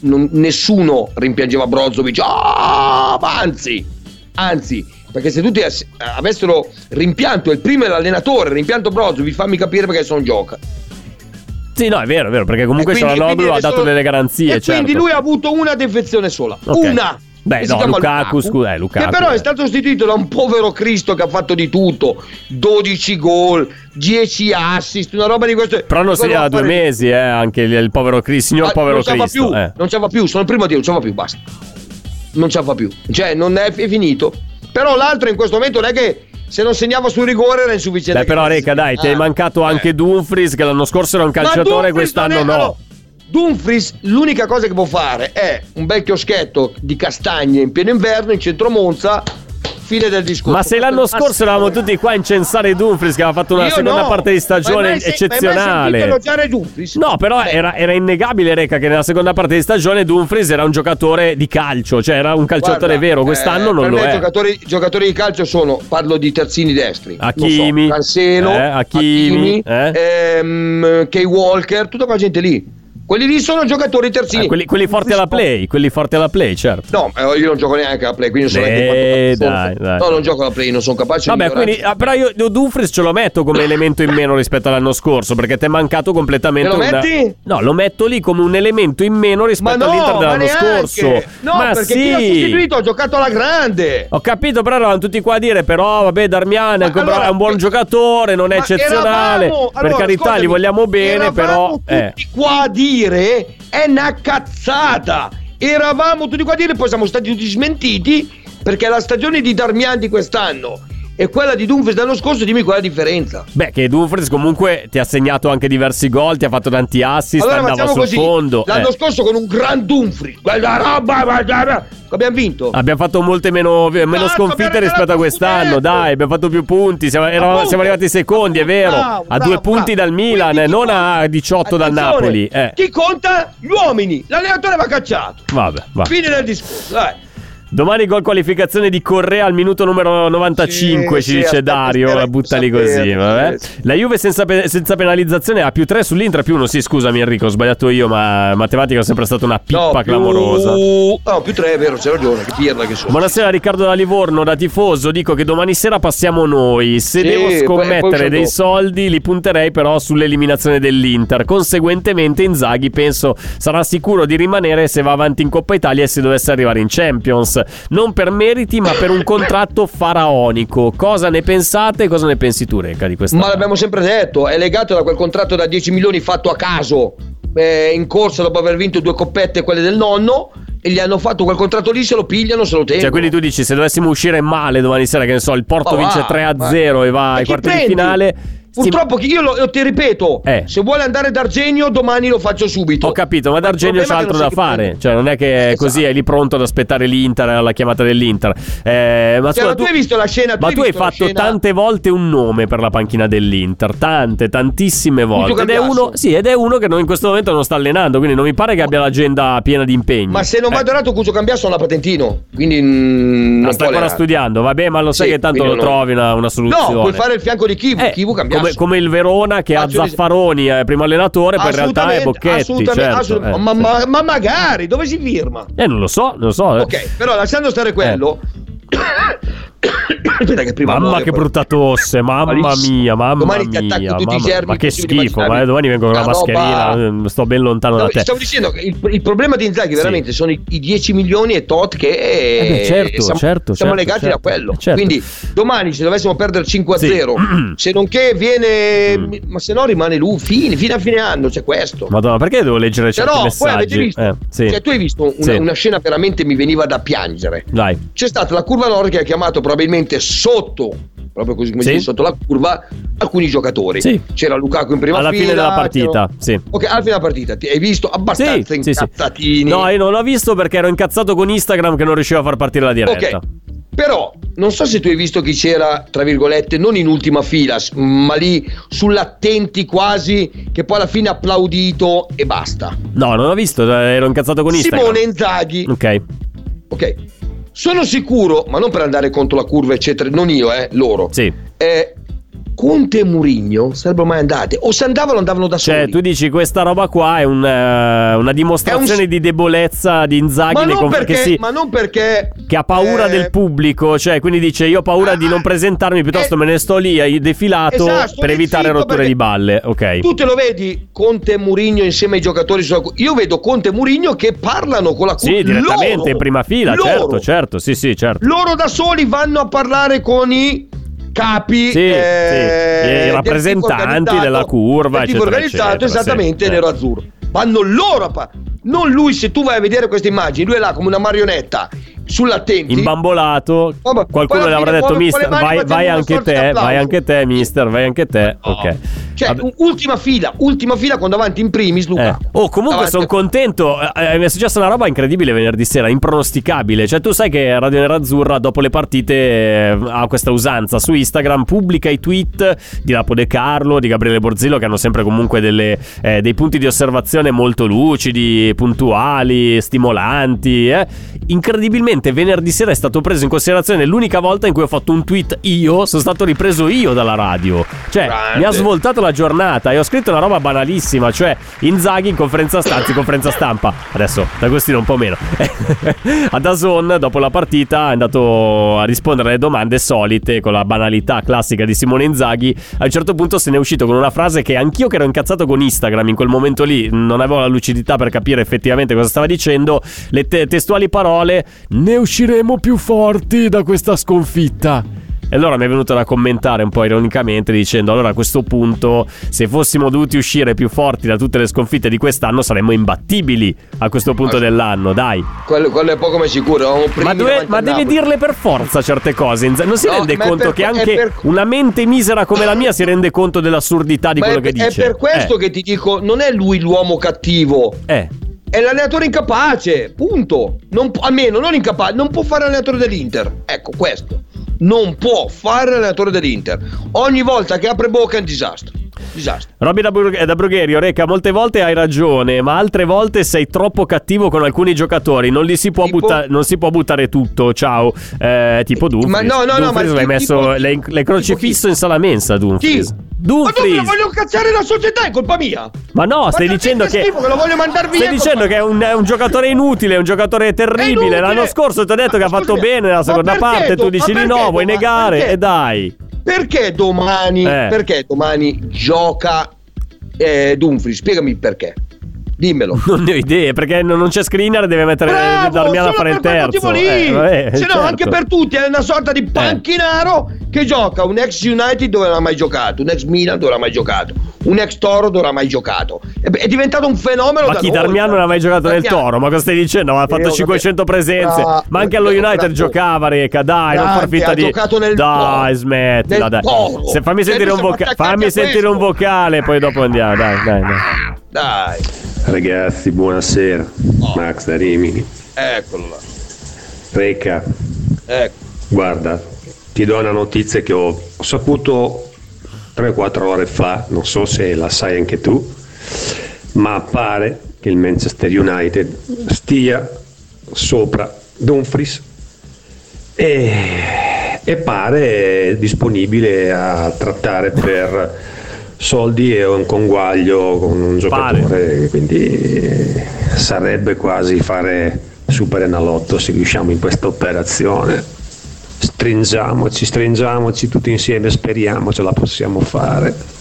non- nessuno rimpiangeva Brozovic. Ma anzi, anzi, Perché se tutti avessero rimpianto, il primo è l'allenatore, rimpianto Brozovic, fammi capire perché non gioca. Sì, no, è vero, è vero, perché comunque Cialanoglu ha dato adesso- delle garanzie, E certo. quindi lui ha avuto una defezione sola. Ok. Una! Beh, no, chiama Lukaku, scusa, eh, Lukaku, Che però eh. è stato sostituito da un povero Cristo che ha fatto di tutto. 12 gol, 10 assist, una roba di questo. Però non segna da due mesi, eh, anche il, il povero Cristo, signor Ah, povero non Cristo. più, eh. non ce la fa più, sono il primo a dire, non ce la fa più, basta. Non ce la fa più. Cioè, non è, è finito. Però l'altro in questo momento non è che se non segnava sul rigore era insufficiente. Beh, però, Reca, dai, ti è Ah. mancato anche Dumfries, che l'anno scorso era un calciatore, quest'anno no. Dumfries l'unica cosa che può fare è un bel chioschetto di castagne in pieno inverno in centro Monza, fine del discorso. Ma se l'anno scorso eravamo tutti qua a incensare Dumfries, che aveva fatto una Io seconda no. parte di stagione mai se- eccezionale. No, però era, era innegabile, Reca, che nella seconda parte di stagione Dumfries era un giocatore di calcio, cioè era un calciatore Guarda, vero. Quest'anno eh, non lo me è. Giocatori, giocatori di calcio sono, parlo di terzini destri. Non so, Cancelo, eh, Hakimi, ehm, Kay Walker, tutta quella gente lì. Quelli lì sono giocatori terzini. Eh, quelli, quelli forti alla play, quelli forti alla play, certo. No, eh, io non gioco neanche alla play, quindi non so neanche Eh, dai, dai. No, non gioco alla play, non sono capace Vabbè, di quindi, ah, però io, Dumfries ce lo metto come elemento in meno rispetto all'anno scorso, perché ti è mancato completamente Me lo un- metti? No, lo metto lì come un elemento in meno rispetto no, all'Inter dell'anno scorso. No, ma perché sì. chi l'ha sostituito ha giocato alla grande. Ho capito, però eravamo tutti qua a dire: però, vabbè, Darmian è, un allora, è un buon eh, giocatore, non è eccezionale. eravamo- per allora, carità, ascoltami, li vogliamo bene, però. Eh. tutti qua a dire è una cazzata. Eravamo tutti qua a dire, poi siamo stati tutti smentiti perché la stagione di Darmian di quest'anno e quella di Dumfries dell'anno scorso, dimmi qual è la differenza. Beh, che Dumfries comunque ti ha segnato anche diversi gol, ti ha fatto tanti assist, allora andava sul così. fondo. L'anno eh. scorso con un gran Dumfries, quella roba, guarda, abbiamo vinto. Abbiamo fatto molte meno, meno sconfitte rispetto a quest'anno. Dai, abbiamo fatto più punti. Siamo, eravamo- Appunto. siamo arrivati secondi, è vero. Bravo, a bravo, due punti bravo. dal Milan, Quindi non a 18 dal Napoli. Eh. Chi conta? Gli uomini. L'allenatore va cacciato. Vabbè, va. Fine del discorso. Dai. Domani gol qualificazione di Correa al minuto numero 95, Sì, ci sì, dice Dario. spera- buttali così. sapere, Vabbè. sì, sì. La Juve senza, senza penalizzazione ha più 3 sull'Inter, più 1. Sì, scusami Enrico, ho sbagliato io, ma matematica è sempre stata una pippa No, più- clamorosa. No, più tre, è vero, c'è ragione. Che pirla che sono. Buonasera Riccardo da Livorno, da tifoso, dico che domani sera passiamo noi. Se Sì, devo scommettere dei soldi li punterei però sull'eliminazione dell'Inter. Conseguentemente Inzaghi penso sarà sicuro di rimanere se va avanti in Coppa Italia e se dovesse arrivare in Champions. Non per meriti ma per un contratto faraonico. Cosa ne pensate? Cosa ne pensi tu Reca di questa? Ma l'abbiamo sempre detto, è legato da quel contratto da 10 milioni fatto a caso eh, in corsa dopo aver vinto due coppette, quelle del nonno, e gli hanno fatto quel contratto lì, se lo pigliano, se lo tengono. Cioè, quindi tu dici se dovessimo uscire male domani sera, che ne so, il Porto va, vince 3 a ma- 0 e va ma ai quarti di prendi? finale. Purtroppo io, lo, ti ripeto, Eh. se vuole andare d'Argenio domani lo faccio subito. Ho capito, ma D'Argenio problema altro da fare. Cioè, non è che è così Esatto. è lì pronto ad aspettare l'Inter alla chiamata dell'Inter. Eh, ma Cioè, scusa, ma tu hai visto la scena? ma hai tu hai la fatto scena? tante volte un nome per la panchina dell'Inter. Tante, tantissime volte. Ed è, Cambiasso. uno, sì, ed è uno che non- in questo momento non sta allenando. Quindi non mi pare che abbia l'agenda piena di impegni. Ma se non Eh, va dorato Cuccio Cambiasso ha una patentino, quindi mm, la non sta ancora studiando. Vabbè, ma lo sai Sì, che tanto lo non- trovi una, una soluzione. No, puoi fare il fianco di Kivu, Eh, Kivu Cambiasso. Come, come il Verona che ha Zaffaroni è primo allenatore, poi in realtà è Bocchetti. assolutamente, certo, assolutamente. eh, ma, ma- ma magari dove si firma? Eh, non lo so, non lo so. eh. Ok, però lasciando stare quello. Aspetta che prima Mamma muore, che poi- brutta tosse, mamma Malissimo. mia, mamma Domani ti mia. attacco tutti i germi ma che schifo, ma domani vengo con la Una roba- mascherina, eh, sto ben lontano No, da te. stavo dicendo che il, il problema di Inzaghi veramente sono i, i 10 milioni e tot che Eh beh, certo, siamo, certo, siamo certo, legati certo, da quello. eh, certo. Quindi domani se dovessimo perdere 5 a Sì. 0, se non che viene Mm. ma se no rimane lui fine, fine a fine anno, c'è questo. Madonna, perché devo leggere certi Però poi messaggi? avete visto, Eh, sì. cioè tu hai visto una, Sì. una scena veramente mi veniva da piangere. Dai. C'è stata la curva nord che ha chiamato probabilmente sotto, proprio così come Sì. si dice, sotto la curva, alcuni giocatori. Sì. C'era Lukaku in prima Alla fila. fine della partita, sì. Ok, alla fine della partita. Ti hai visto Sì, abbastanza sì, sì. incazzatini. No, io non l'ho visto perché ero incazzato con Instagram che non riusciva a far partire la diretta. Ok. Però non so se tu hai visto chi c'era, tra virgolette, non in ultima fila, ma lì sull'attenti quasi, che poi alla fine ha applaudito e basta. No, non ho visto, ero incazzato con Instagram. Simone Inzaghi. Ok. Ok. Sono sicuro, ma non per andare contro la curva, eccetera, non io, eh, loro. Sì. Eh, Conte e Murigno sarebbero mai andate. O se andavano, andavano da soli. Cioè, tu dici questa roba qua è un, eh, una dimostrazione È un- di debolezza di Inzaghi ma, nei non confronti- si- ma non perché. che ha paura eh, del pubblico, cioè quindi dice io ho paura di non presentarmi, piuttosto me ne sto lì defilato Esatto, per evitare rotture di balle. Ok. Tu te lo vedi Conte e Murigno insieme ai giocatori? Io vedo Conte e Murigno che parlano con la Sì, direttamente loro, in prima fila, loro, certo, certo, sì, sì, certo. Loro da soli vanno a parlare con i capi Sì, eh, sì, i rappresentanti della curva, del eccetera, organizzato eccetera, esattamente sì, nero azzurro. Vanno loro a parlare non lui se tu vai a vedere queste immagini lui è là come una marionetta sull'attenti Imbambolato, Vabbè, qualcuno poi le avrà detto mister, vai, vai anche te, applauso." vai anche te mister, vai anche te. Ok. cioè Vabbè. ultima fila ultima fila quando avanti in primis Luca Eh. Oh, comunque Davanti sono contento. Eh, eh, mi è successa una roba incredibile venerdì sera, impronosticabile. Cioè, tu sai che Radio Nerazzurra, dopo le partite, eh, ha questa usanza su Instagram, pubblica i tweet di Lapo De Carlo, di Gabriele Borzillo, che hanno sempre comunque delle, eh, dei punti di osservazione molto lucidi, puntuali, stimolanti. eh. Incredibilmente, venerdì sera è stato preso in considerazione l'unica volta in cui ho fatto un tweet io, sono stato ripreso io dalla radio. Cioè, Grande. mi ha svoltato la giornata e ho scritto una roba banalissima, cioè Inzaghi in conferenza stampa, conferenza stampa. Adesso D'Agostino un po' meno. A Dazon dopo la partita è andato a rispondere alle domande solite con la banalità classica di Simone Inzaghi. A un certo punto se ne è uscito con una frase che anch'io che ero incazzato con Instagram in quel momento lì non avevo la lucidità per capire effettivamente cosa stava dicendo. Le te- testuali parole: "Ne usciremo più forti da questa sconfitta". E allora mi è venuto da commentare un po' ironicamente dicendo allora a questo punto se fossimo dovuti uscire più forti da tutte le sconfitte di quest'anno saremmo imbattibili a questo punto dell'anno, dai. quello, quello è poco ma sicuro Ma, dove- ma deve dirle per forza certe cose, non si No, rende è conto per- che è anche per- una mente misera come la mia si rende conto dell'assurdità di Ma quello è, che è dice. per questo Eh, che ti dico non è lui l'uomo cattivo eh. È l'allenatore incapace punto non, almeno non incapace non può fare l'allenatore dell'Inter ecco questo non può fare l'allenatore dell'Inter ogni volta che apre bocca è un disastro disastro Robby da, Bur- da Brugherio, Reca, molte volte hai ragione, ma altre volte sei troppo cattivo con alcuni giocatori. Non, li si, può Tipo? butta- non si può buttare tutto. Ciao, Eh, tipo Dumfries. Ma no, no, no, Dumfries ma l'hai tipo- messo, tipo- l'hai, l'hai crocifisso in sala mensa. chi? Dumfries. ma lo voglio cacciare la società è colpa mia Ma no, stai Ma dicendo che che. schifo che lo voglio mandar via Stai dicendo che è un, è un giocatore inutile, è un giocatore terribile. inutile. L'anno scorso ti ho detto Ma che ha fatto bene ma seconda perché parte. Tu dici di no, vuoi negare? perché? E dai. perché domani Eh. perché domani gioca eh, Dumfries spiegami perché dimmelo Non ne ho idee, perché non c'è screener, deve mettere Bravo, Darmian a fare il terzo. lì. Eh, vabbè, Se no, certo. anche per tutti è una sorta di panchinaro che gioca un ex United dove non ha mai giocato, un ex Milan dove non ha mai giocato, un ex Toro dove non ha mai giocato. È, è diventato un fenomeno Ma da chi noi, Darmian non ha mai giocato nel Darmian. Toro? Ma cosa stai dicendo? Ha fatto Eh, ho 500 capito. presenze. Bravo, ma anche allo bravo, United giocava, Reca. Dai, non far finta di. giocato nel dai, smettila. Nel Dai. Se fammi sentire un, voca- fammi sentire un vocale, poi dopo andiamo. Dai, dai, dai. Dai, Ragazzi, buonasera. Max da Rimini. eccolo là. Reca, Ecco. guarda, ti do una notizia che ho, ho saputo 3-4 ore fa, non so se la sai anche tu, ma pare che il Manchester United stia sopra Dumfries e, e pare disponibile a trattare per soldi e un conguaglio con un giocatore, quindi sarebbe quasi fare super enalotto se riusciamo in questa operazione. Stringiamoci, stringiamoci tutti insieme, speriamo ce la possiamo fare.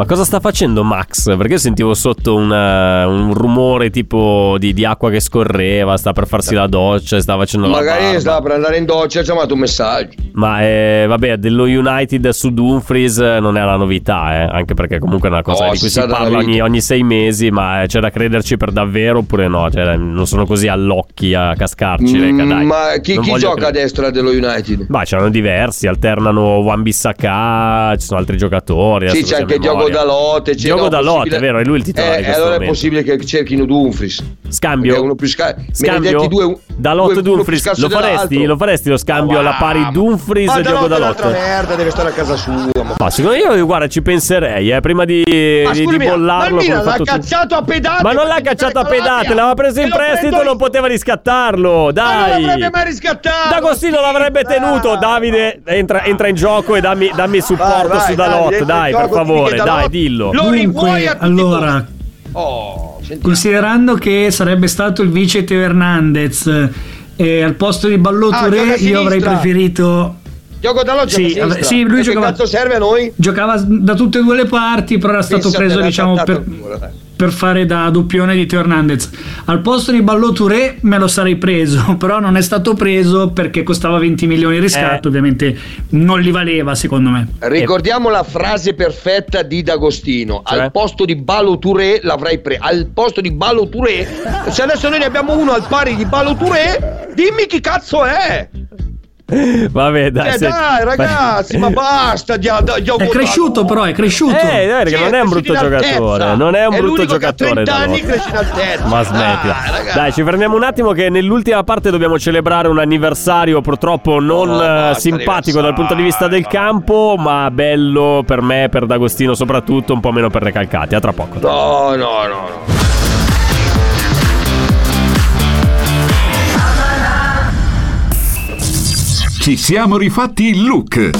Ma cosa sta facendo Max? Perché sentivo sotto una- un rumore tipo di, di acqua che scorreva, sta per farsi la doccia, sta facendo la Magari stava per andare in doccia, ci ha mandato un messaggio. Ma eh, vabbè, dello United su Dumfries non è una novità, eh, anche perché comunque è una cosa Oh, di cui si parla ogni, ogni sei mesi, ma eh, c'è da crederci per davvero oppure no? Cioè, non sono così all'occhi a cascarci, Reca, dai. Mm, ma chi, chi gioca a credere. destra dello United? Ma c'erano diversi, alternano Wan Bissaka, ci sono altri giocatori. Sì, c'è a anche Diogo Dalot. Diogo Dalot, possibile- è vero, è lui il titolare Eh, allora è momento. possibile che cerchino Dumfries. Scambio? È uno più sca- Scambio? due, Dalot due- Dumfries. Lo faresti? Lo faresti lo scambio alla pari Dumfries Ma e Diogo Dalot è un'altra Dalot? merda, deve stare a casa sua. Ma, Ma secondo me io guarda ci penserei eh, prima di, Ma di, di ma bollarlo come Milan l'ha cacciato a pedate. Ma non l'ha cacciato a pedate, l'aveva preso in prestito, non poteva riscattarlo. Ma non Dai. l'avrebbe mai riscattato. D'Agostino l'avrebbe tenuto. Davide, entra, in gioco e dammi, supporto su dai, Dalot. Dai, per favore, dai, Dalot- dillo. Lo rivuoi a tutti allora, Oh, considerando che sarebbe stato il vice Teo Hernandez e al posto di Ah, Balloture gioca a io avrei preferito Gioco Dalot gioca Sì, a sinistra. vabbè, sì, lui E che giocava- cazzo serve a noi? giocava da tutte e due le parti, però era stato Pensa te, preso diciamo per, per fare da doppione di Teo Hernandez. Al posto di Balloture me lo sarei preso, però non è stato preso perché costava 20 milioni di riscatto, Eh. ovviamente non li valeva secondo me. Ricordiamo la frase perfetta di D'Agostino. Cioè? Al posto di Balo Touré l'avrei preso. Al posto di Balo Touré. Se adesso noi ne abbiamo uno al pari di Balo Touré, dimmi chi cazzo è. Vabbè, dai. Eh, se- dai, ragazzi, ma basta. Di, di, di È cresciuto però, è cresciuto. Eh, dai, perché Sì, non è un cresciuto brutto giocatore. Non è un È brutto giocatore. 30 anni cresce in altezza. Ma smettila. Dai, ragazzi. Dai, ci fermiamo un attimo che nell'ultima parte dobbiamo celebrare un anniversario purtroppo non No, eh, simpatico dal punto di vista del campo, ma bello per me, per D'Agostino soprattutto, un po' meno per Recalcati. A tra poco. No, no, no, no. Ci siamo rifatti il look.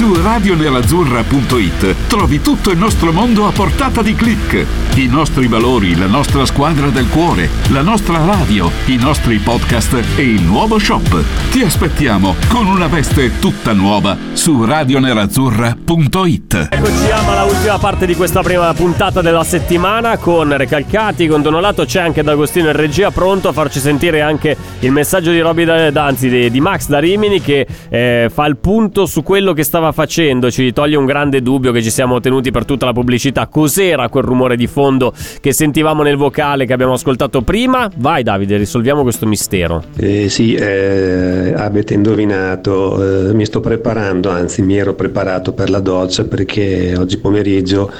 Su radionerazzurra.it trovi tutto il nostro mondo a portata di click. I nostri valori, la nostra squadra del cuore, la nostra radio, i nostri podcast e il nuovo shop. Ti aspettiamo con una veste tutta nuova su radionerazzurra.it. Eccoci alla ultima parte di questa prima puntata della settimana con Recalcati, con Donolato c'è anche D'Agostino in regia pronto a farci sentire anche il messaggio di Roby da- Danzi di, di Max da Rimini che eh, fa il punto su quello che stava facendo, ci toglie un grande dubbio che ci siamo tenuti per tutta la pubblicità. Cos'era quel rumore di fondo che sentivamo nel vocale che abbiamo ascoltato prima? Vai Davide, risolviamo questo mistero. Eh, sì, eh, avete indovinato, eh, mi sto preparando, anzi mi ero preparato per la doccia perché oggi pomeriggio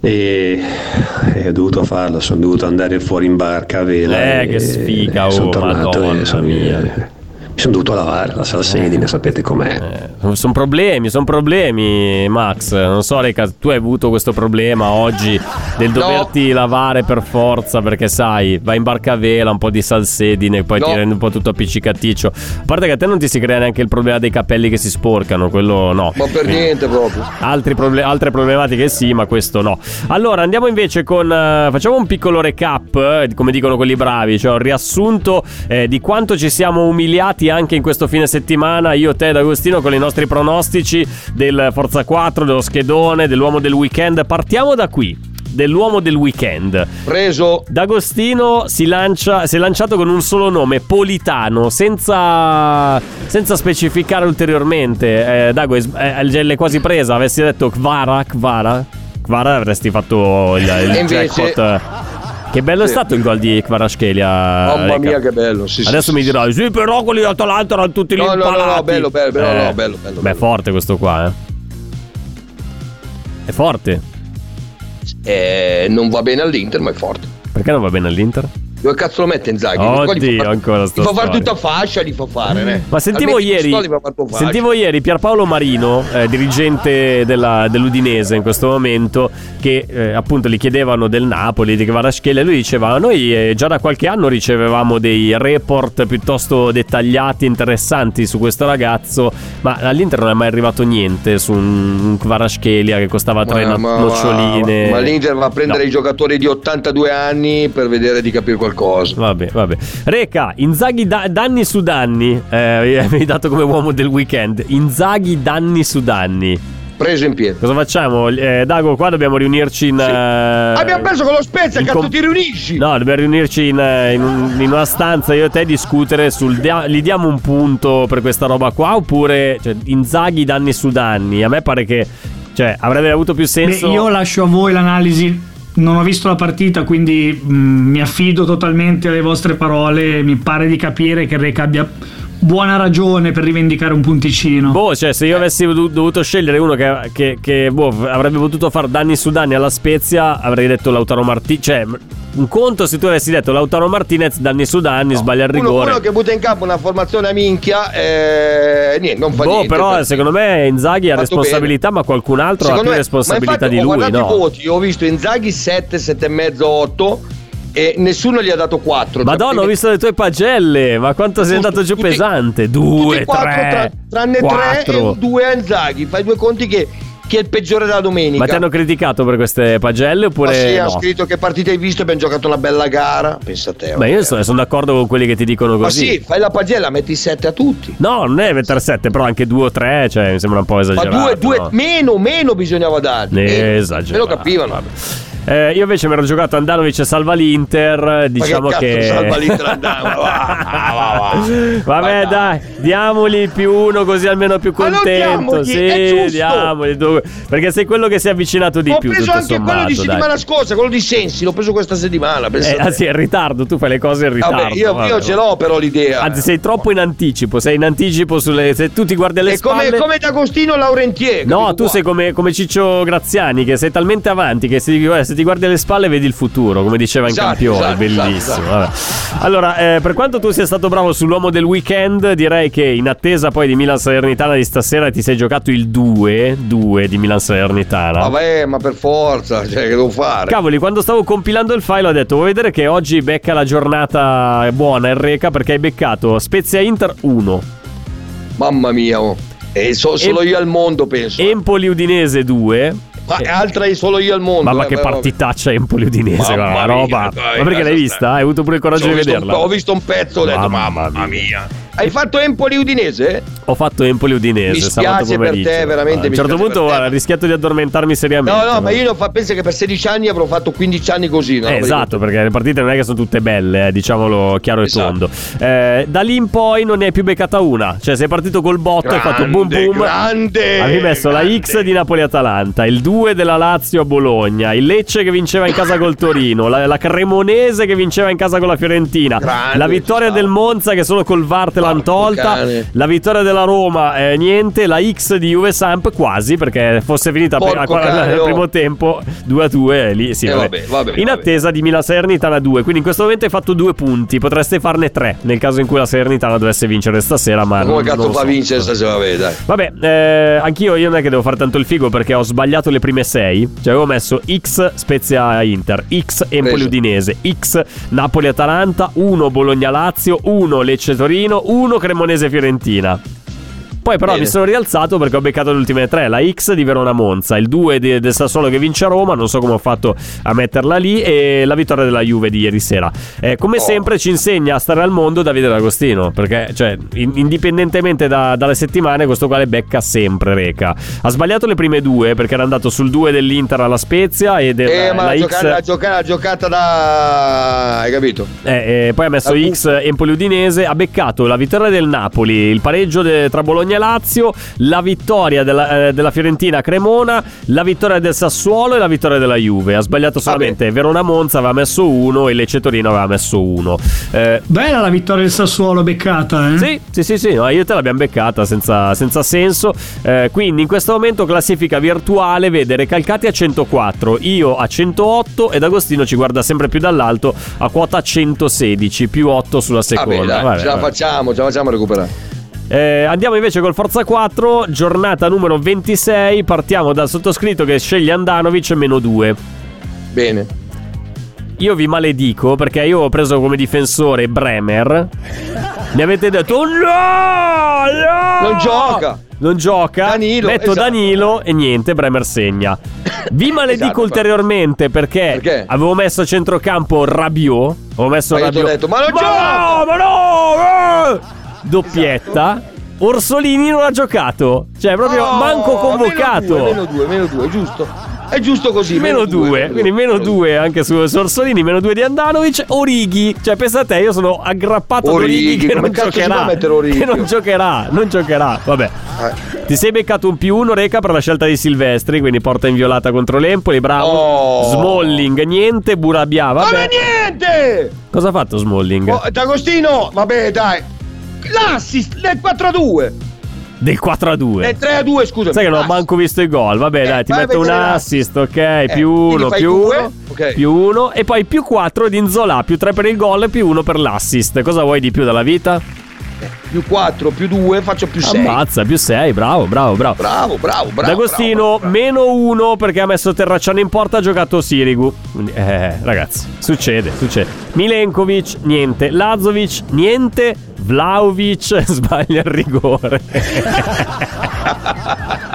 e, e ho dovuto farlo, sono dovuto andare fuori in barca a vela. Eh, che sfiga, oh, sono tornato Madonna e sono, mia. eh, mi sono dovuto lavare la salsedine, sapete com'è. Sono problemi, sono problemi, Max. Non so, Reca, tu hai avuto questo problema oggi del No. doverti lavare per forza perché sai, vai in barca a vela, un po' di salsedine, poi ti No. rendi un po' tutto appiccicaticcio. A parte che a te non ti si crea neanche il problema dei capelli che si sporcano, quello no. Ma per niente proprio. Altri proble- altre problematiche sì, ma questo no. Allora andiamo invece con. eh, facciamo un piccolo recap, eh, come dicono quelli bravi, cioè un riassunto eh, di quanto ci siamo umiliati anche in questo fine settimana, io, te ed Agostino, con i nostri pronostici del Forza 4, dello schedone, dell'uomo del weekend. Partiamo da qui. Dell'uomo del weekend. Preso. D'Agostino si, lancia, si è lanciato con un solo nome, Politano, senza, senza specificare ulteriormente. Eh, Dago, è, l'hai quasi presa. Avessi detto Kvara, Kvara, Kvara avresti fatto il, il invece- jackpot. Che bello è Sì. stato il gol di Kvaratskhelia. Mamma Reca. mia, che bello. Sì, Adesso sì, mi dirai, sì, però quelli dell'Atalanta erano tutti lì No, no, no, impalati. no, bello, bello, bello, Eh, no, bello, bello, Beh, forte questo qua, eh. È forte. Eh, non va bene all'Inter, ma è forte. Perché non va bene all'Inter? Dove cazzo lo mette Inzaghi? Gli Oddio, fa ancora Gli sta fa fare tutta fascia, gli fa fare. ne? Ma sentivo Almeno ieri, sentivo ieri Pierpaolo Marino, eh, dirigente della- dell'Udinese in questo momento, che eh, appunto gli chiedevano del Napoli, di Kvaratskhelia, e lui diceva noi eh, già da qualche anno ricevevamo dei report piuttosto dettagliati, interessanti su questo ragazzo, ma all'Inter non è mai arrivato niente su un, Kvaratskhelia che costava tre Ma, no- ma- noccioline. ma- ma l'Inter va a prendere No. i giocatori di 82 anni per vedere di capire qualcosa. Vabbè, vabbè. Reca, Inzaghi da- danni su danni. Eh, mi hai dato come uomo del weekend. Inzaghi danni su danni. Preso in piedi. Cosa facciamo? Eh, Dago, qua dobbiamo riunirci in. eh, Abbiamo perso con lo Spezia, cazzo com- ti riunisci? No, dobbiamo riunirci in, eh, in un- in una stanza io e te discutere sul dia- gli diamo un punto per questa roba qua oppure cioè, Inzaghi danni su danni. A me pare che cioè, avrebbe avuto più Beh, senso. io lascio a voi l'analisi. Non ho visto la partita, quindi mm, mi affido totalmente alle vostre parole. Mi pare di capire che il Rec abbia buona ragione per rivendicare un punticino. Boh, cioè, se io avessi dov- dovuto scegliere uno che, che- che, boh, avrebbe potuto fare danni su danni alla Spezia, avrei detto Lautaro Martinez. Cioè, un conto se tu avessi detto Lautaro Martinez, danni su danni, sbaglia il Uno, rigore. uno che butta in campo una formazione a minchia, eh, niente, non fa boh, niente. però per- secondo me Inzaghi ha Fatto responsabilità, ma qualcun altro ha Secondo più me- responsabilità ma infatti di ho lui, guardato no? i voti, ho visto Inzaghi 7, 7,5, 8 e nessuno gli ha dato 4. Madonna, ho visto le tue pagelle, ma quanto sei andato giù pesante? Due, tre, tranne 3 e quattro. 2 a Inzaghi. Fai due conti che, che è il peggiore della domenica. Ma ti hanno criticato per queste pagelle oppure Ma sì, ha no? scritto che partita hai visto, abbiamo giocato una bella gara. Pensa a te. Beh, io sono, sono d'accordo con quelli che ti dicono Ma così. sì, fai la pagella, metti 7 a tutti. No, non è mettere 7, però anche 2 o 3, cioè mi sembra un po' Ma esagerato. due, due no? meno, meno bisognava dargli. Esagerato, Me lo capivano. Eh, io invece mi ero giocato Andanovic e salva l'Inter. Diciamo Ma che che. salva l'Inter va. Vabbè, dai, diamogli più uno così almeno più contento. diamogli, sì, diamogli. Perché sei quello che si è avvicinato di Ho più. preso tutto anche sommato, quello di dai. settimana scorsa, quello di Sensi, l'ho preso questa settimana. Eh, a te. anzi, è in ritardo, tu fai le cose in ritardo. Vabbè, io, vabbè. io ce l'ho però l'idea. Anzi, sei troppo in anticipo. Sei in anticipo sulle. Se tu ti guardi alle È come, spalle. come D'Agostino Laurentier. No, tu sei come, come Ciccio Graziani, che sei talmente avanti che se, ti- se ti guardi alle spalle vedi il futuro, come diceva in Esatto, campione. esatto, bellissimo. esatto. vabbè. Allora, eh, per quanto tu sia stato bravo sull'uomo del weekend, direi che in attesa poi di Milan Salernitana di stasera ti sei giocato il 2, 2 di Milan Salernitana. Vabbè, ma per forza, cioè, che devo fare? Cavoli, quando stavo compilando il file ho detto vuoi vedere che oggi becca la giornata buona il Reca perché hai beccato Spezia Inter 1, Mamma mia, oh. E so- solo io al mondo, penso. Empoli Udinese 2, Ma è altra è solo io al mondo. Mamma eh, che beh, partitaccia Empoli Udinese, guarda, mia, roba. dai, Ma perché l'hai vista? Hai avuto pure il coraggio di visto, un, vederla? ho visto un pezzo, ho detto, Mamma mamma, mia. Hai fatto Empoli Udinese? Ho fatto Empoli Udinese Mi spiace per te, veramente A un certo punto guarda, ho rischiato di addormentarmi seriamente. No, no, ma io non fa- penso che per 16 anni avrò fatto 15 anni così. No? Eh, esatto, perché le partite non è che sono tutte belle, eh, diciamolo chiaro Esatto. e tondo. Eh, da lì in poi non ne hai più beccata una. Cioè, sei partito col botto, hai fatto boom Grande, boom. grande, Avevi messo la X di Napoli-Atalanta, il 2 della Lazio a Bologna, il Lecce che vinceva in casa col Torino, la, la Cremonese che vinceva in casa con la Fiorentina, Grande, la vittoria del Monza che solo col VAR te l'hanno tolta, cane. la vittoria della Roma, eh, niente, la X di Juve Samp quasi perché fosse finita per- al oh. primo tempo 2 a 2 lì sì, Eh, vabbè. vabbè, vabbè, in attesa di Milan Salernitana 2 quindi in questo momento hai fatto due punti potreste farne tre nel caso in cui la Salernitana dovesse vincere stasera ma Ma come non- cazzo non fa so. vincere stasera? Vabbè, dai. Vabbè, eh, anch'io io non è che devo fare tanto il figo perché ho sbagliato le prime 6. Cioè avevo messo X Spezia Inter, X Empoli. Udinese, X Napoli Atalanta, 1 Bologna Lazio, 1 Lecce Torino, 1 Cremonese Fiorentina. Poi però Bene. mi sono rialzato perché ho beccato le ultime tre, la X di Verona Monza, il 2 di- del Sassuolo che vince a Roma, non so come ho fatto a metterla lì, e la vittoria della Juve di ieri sera. Eh, come Oh. sempre ci insegna a stare al mondo Davide D'Agostino, perché cioè, in- indipendentemente da- dalle settimane questo qua le becca sempre Reca. Ha sbagliato le prime due perché era andato sul 2 dell'Inter alla Spezia e della Eh, ma la la, X... giocata, la, giocata, la giocata da. Hai capito? Eh, eh, poi ha messo Ah, X Empoli Udinese, ha beccato la vittoria del Napoli, il pareggio de- tra Bologna e Lazio, la vittoria della, eh, della Fiorentina a Cremona, la vittoria del Sassuolo e la vittoria della Juve. Ha sbagliato solamente Verona Monza, aveva messo uno e Lecce Torino aveva messo uno. Eh, Bella la vittoria del Sassuolo beccata, eh? sì, sì, sì, sì, no, io te l'abbiamo beccata senza, senza senso. Eh, quindi in questo momento classifica virtuale vede Recalcati a 104, io a 108 ed Agostino ci guarda sempre più dall'alto a quota 116, più 8 sulla seconda. Vabbè, dai, Vabbè, ce la vabbè. facciamo, ce la facciamo a recuperare. Eh, andiamo invece col Forza 4, giornata numero 26, partiamo dal sottoscritto che sceglie Andanovic meno 2. Bene. Io vi maledico perché io ho preso come difensore Bremer. Mi avete detto no, no! Non gioca. Non gioca. Danilo, Metto esatto. Danilo e niente, Bremer segna. Vi maledico Esatto, ulteriormente perché, Perché? avevo messo a centrocampo Rabiot. Avevo messo Ma ho Rabiot. detto, ma non ma gioca! no, ma no! eh! Doppietta. Orsolini non ha giocato. Cioè, proprio Oh, manco convocato. Meno due, meno due, è giusto. È giusto così. Meno due, quindi meno due anche su Orsolini, meno due di Andanovic. Orighi, cioè pensa a te, io sono aggrappato ad Orighi Orighi, che non giocherà. Orighi? Che non giocherà, non giocherà. Vabbè. Eh. Ti sei beccato un più uno, Reca, per la scelta di Silvestri, quindi porta inviolata contro l'Empoli, bravo. Oh. Smalling, niente, Burabia, Ma vabbè. niente! Cosa ha fatto Smalling? Oh, D'Agostino, vabbè, dai. L'assist del 4 a 2. Del 4 a 2. Del 3 a 2, scusa. Sai che non ho manco visto i gol. Vabbè, dai, ti metto un assist, ok? Eh, più quindi 1, fai più due, 1, ok. più 1 e poi più 4 di Inzola, più 3 per il gol e più 1 per l'assist. Cosa vuoi di più dalla vita? Più 4, più 2, faccio più 6. Ammazza, più 6, bravo, bravo, bravo. Bravo, bravo, bravo. D'Agostino, meno 1 perché ha messo Terracciano in porta, ha giocato Sirigu. Eh, ragazzi, succede, succede. Milenkovic, niente. Lazovic, niente. Vlaovic sbaglia il rigore.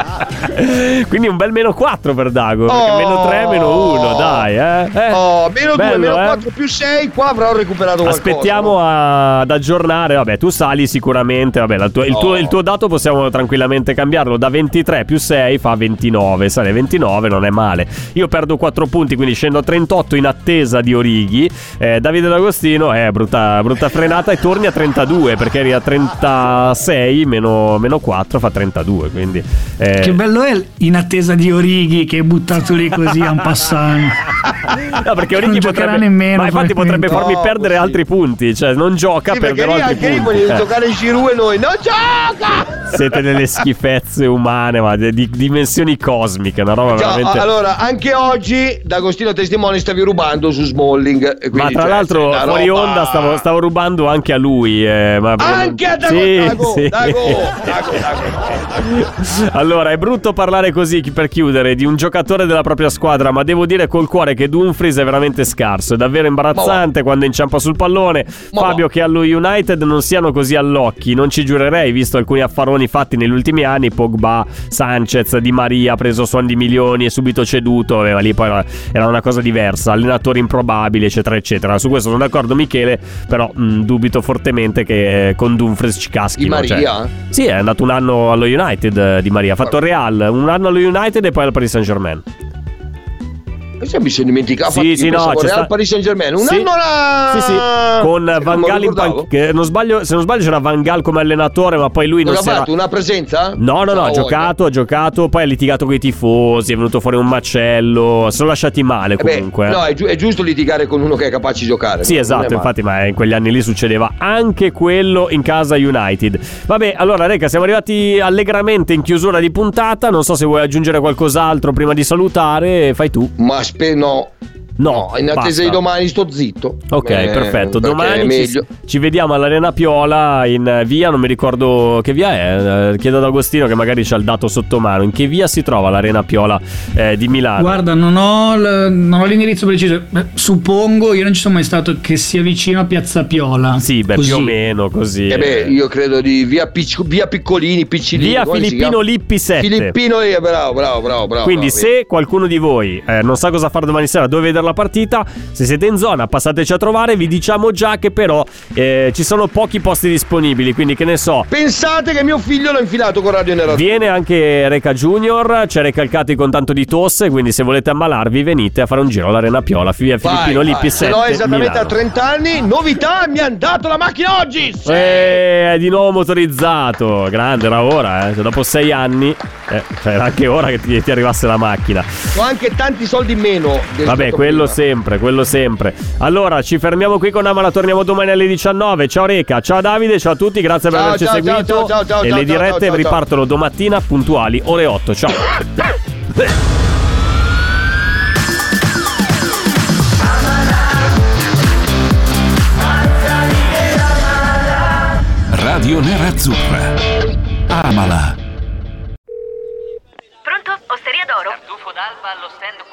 Quindi un bel meno 4 per Dago. Perché Oh. meno 3, meno 1, dai, eh. Eh, Oh, meno 2, bello, meno eh. 4, più 6. Qua avrò recuperato qualcosa. Aspettiamo a- ad aggiornare. Vabbè, tu sali sicuramente. Vabbè, la tua- il, tuo, Oh. il tuo dato possiamo tranquillamente cambiarlo. Da 23 più 6 fa 29. Sale 29, non è male. Io perdo 4 punti, quindi scendo a 38 in attesa di Orighi. Eh, Davide D'Agostino, eh, brutta, brutta frenata. E torni a 32 perché eri a 36 meno, meno 4 fa 32. Quindi, eh, Che bello è in attesa di Orighi che è buttato lì così a un passante. No, perché Non Orighi giocherà potrebbe, nemmeno, ma infatti potrebbe probabilmente. farmi No, perdere così. altri punti. Cioè, non gioca, Sì, perché perderò lì altri anche lì punti. vogliono Eh. giocare Giroud e noi. Non gioca! Siete delle schifezze umane, ma di, di dimensioni cosmiche, una roba veramente. allora, anche oggi D'Agostino Testimoni stavi rubando su Smalling. ma tra cioè, l'altro, fuori roba- onda stavo, stavo rubando anche a lui. eh, ma perché non- Anche a Dago, Sì, Dago, sì. Dago, Dago, Dago. Allora, è brutto parlare così per chiudere di un giocatore della propria squadra, ma devo dire col cuore che Dumfries è veramente scarso. È davvero imbarazzante quando inciampa sul pallone. Ma Fabio, va. che allo United non siano così all'occhi, non ci giurerei, visto alcuni affaroni fatti negli ultimi anni. Pogba, Sanchez, Di Maria, preso suon di milioni e subito ceduto. ma lì poi era- una cosa diversa. Allenatori improbabili, eccetera, eccetera. Su questo sono d'accordo, Michele. Però mh, dubito fortemente che eh, con Dumfries ci caschi. Di Maria? Sì, è andato un anno allo United eh, Di Maria. Ha fatto il Un anno allo United e poi al Paris Saint Germain. Questo mi sono dimenticato. Sì, sì, no, c'è Real sta- Paris Saint Germain. Un Sì. anno la. Sì, sì, con Sì, Van non Gaal in panchina. Non se non sbaglio c'era Van Gaal come allenatore, ma poi lui non Cosa si ha era... fatto? Una presenza? No, no, no, ha giocato, ha giocato, poi ha litigato con i tifosi, è venuto fuori un macello, sono lasciati male Eh beh, comunque. eh. no, è, giu- è giusto litigare con uno che è capace di giocare. Sì, non esatto, infatti, ma in quegli anni lì succedeva anche quello in casa United. Vabbè, allora, Reca, siamo arrivati allegramente in chiusura di puntata. Non so se vuoi aggiungere qualcos'altro prima di salutare, fai tu. Ma spe- no. No, in attesa basta. di domani sto zitto. Ok, Eh, perfetto. Domani ci, ci vediamo all'Arena Piola in eh, via, non mi ricordo che via è. eh, Chiedo ad Agostino che magari c'ha il dato sotto mano. In che via si trova l'Arena Piola eh, di Milano? Guarda, non ho, l- non ho l'indirizzo preciso. Beh, suppongo, io non ci sono mai stato, che sia vicino a Piazza Piola. Sì, beh, Così. più o meno così. Eh beh, io credo di via, Picc- via Piccolini, Piccilini. Via Filippino? Lippi 7. Filippino Lippi, bravo, bravo, bravo, bravo. Quindi, bravo, se qualcuno di voi eh, non sa cosa fare domani sera, dove vedere la partita, se siete in zona, passateci a trovare. Vi diciamo già che, però, eh, ci sono pochi posti disponibili. Quindi, che ne so. Pensate che mio figlio l'ha infilato con Radio Nera. Viene anche Reca Junior, c'è Recalcati con tanto di tosse, quindi se volete ammalarvi venite a fare un giro all'Arena Piola, via Filippino Vai, Lippi vai. 7 Ce l'ho esattamente Milano. a 30 anni. Novità, mi hanno dato la macchina oggi. Sì. Eh, è di nuovo motorizzato, grande, era ora, eh. Cioè, dopo sei anni, eh, cioè, era anche ora che ti, ti arrivasse la macchina. Ho anche tanti soldi in meno. Vabbè, stato quello sempre, quello sempre. Allora, ci fermiamo qui con Amala, torniamo domani alle 19. Ciao Reca, ciao Davide, ciao a tutti, grazie per Ciao, averci ciao, seguito. ciao, ciao, ciao, e ciao, le dirette ciao, ciao. ripartono domattina puntuali, ore 8. Ciao. Radio Nerazzurra. Amala. Pronto? Osteria d'oro? Tartufo d'alba allo stand 4.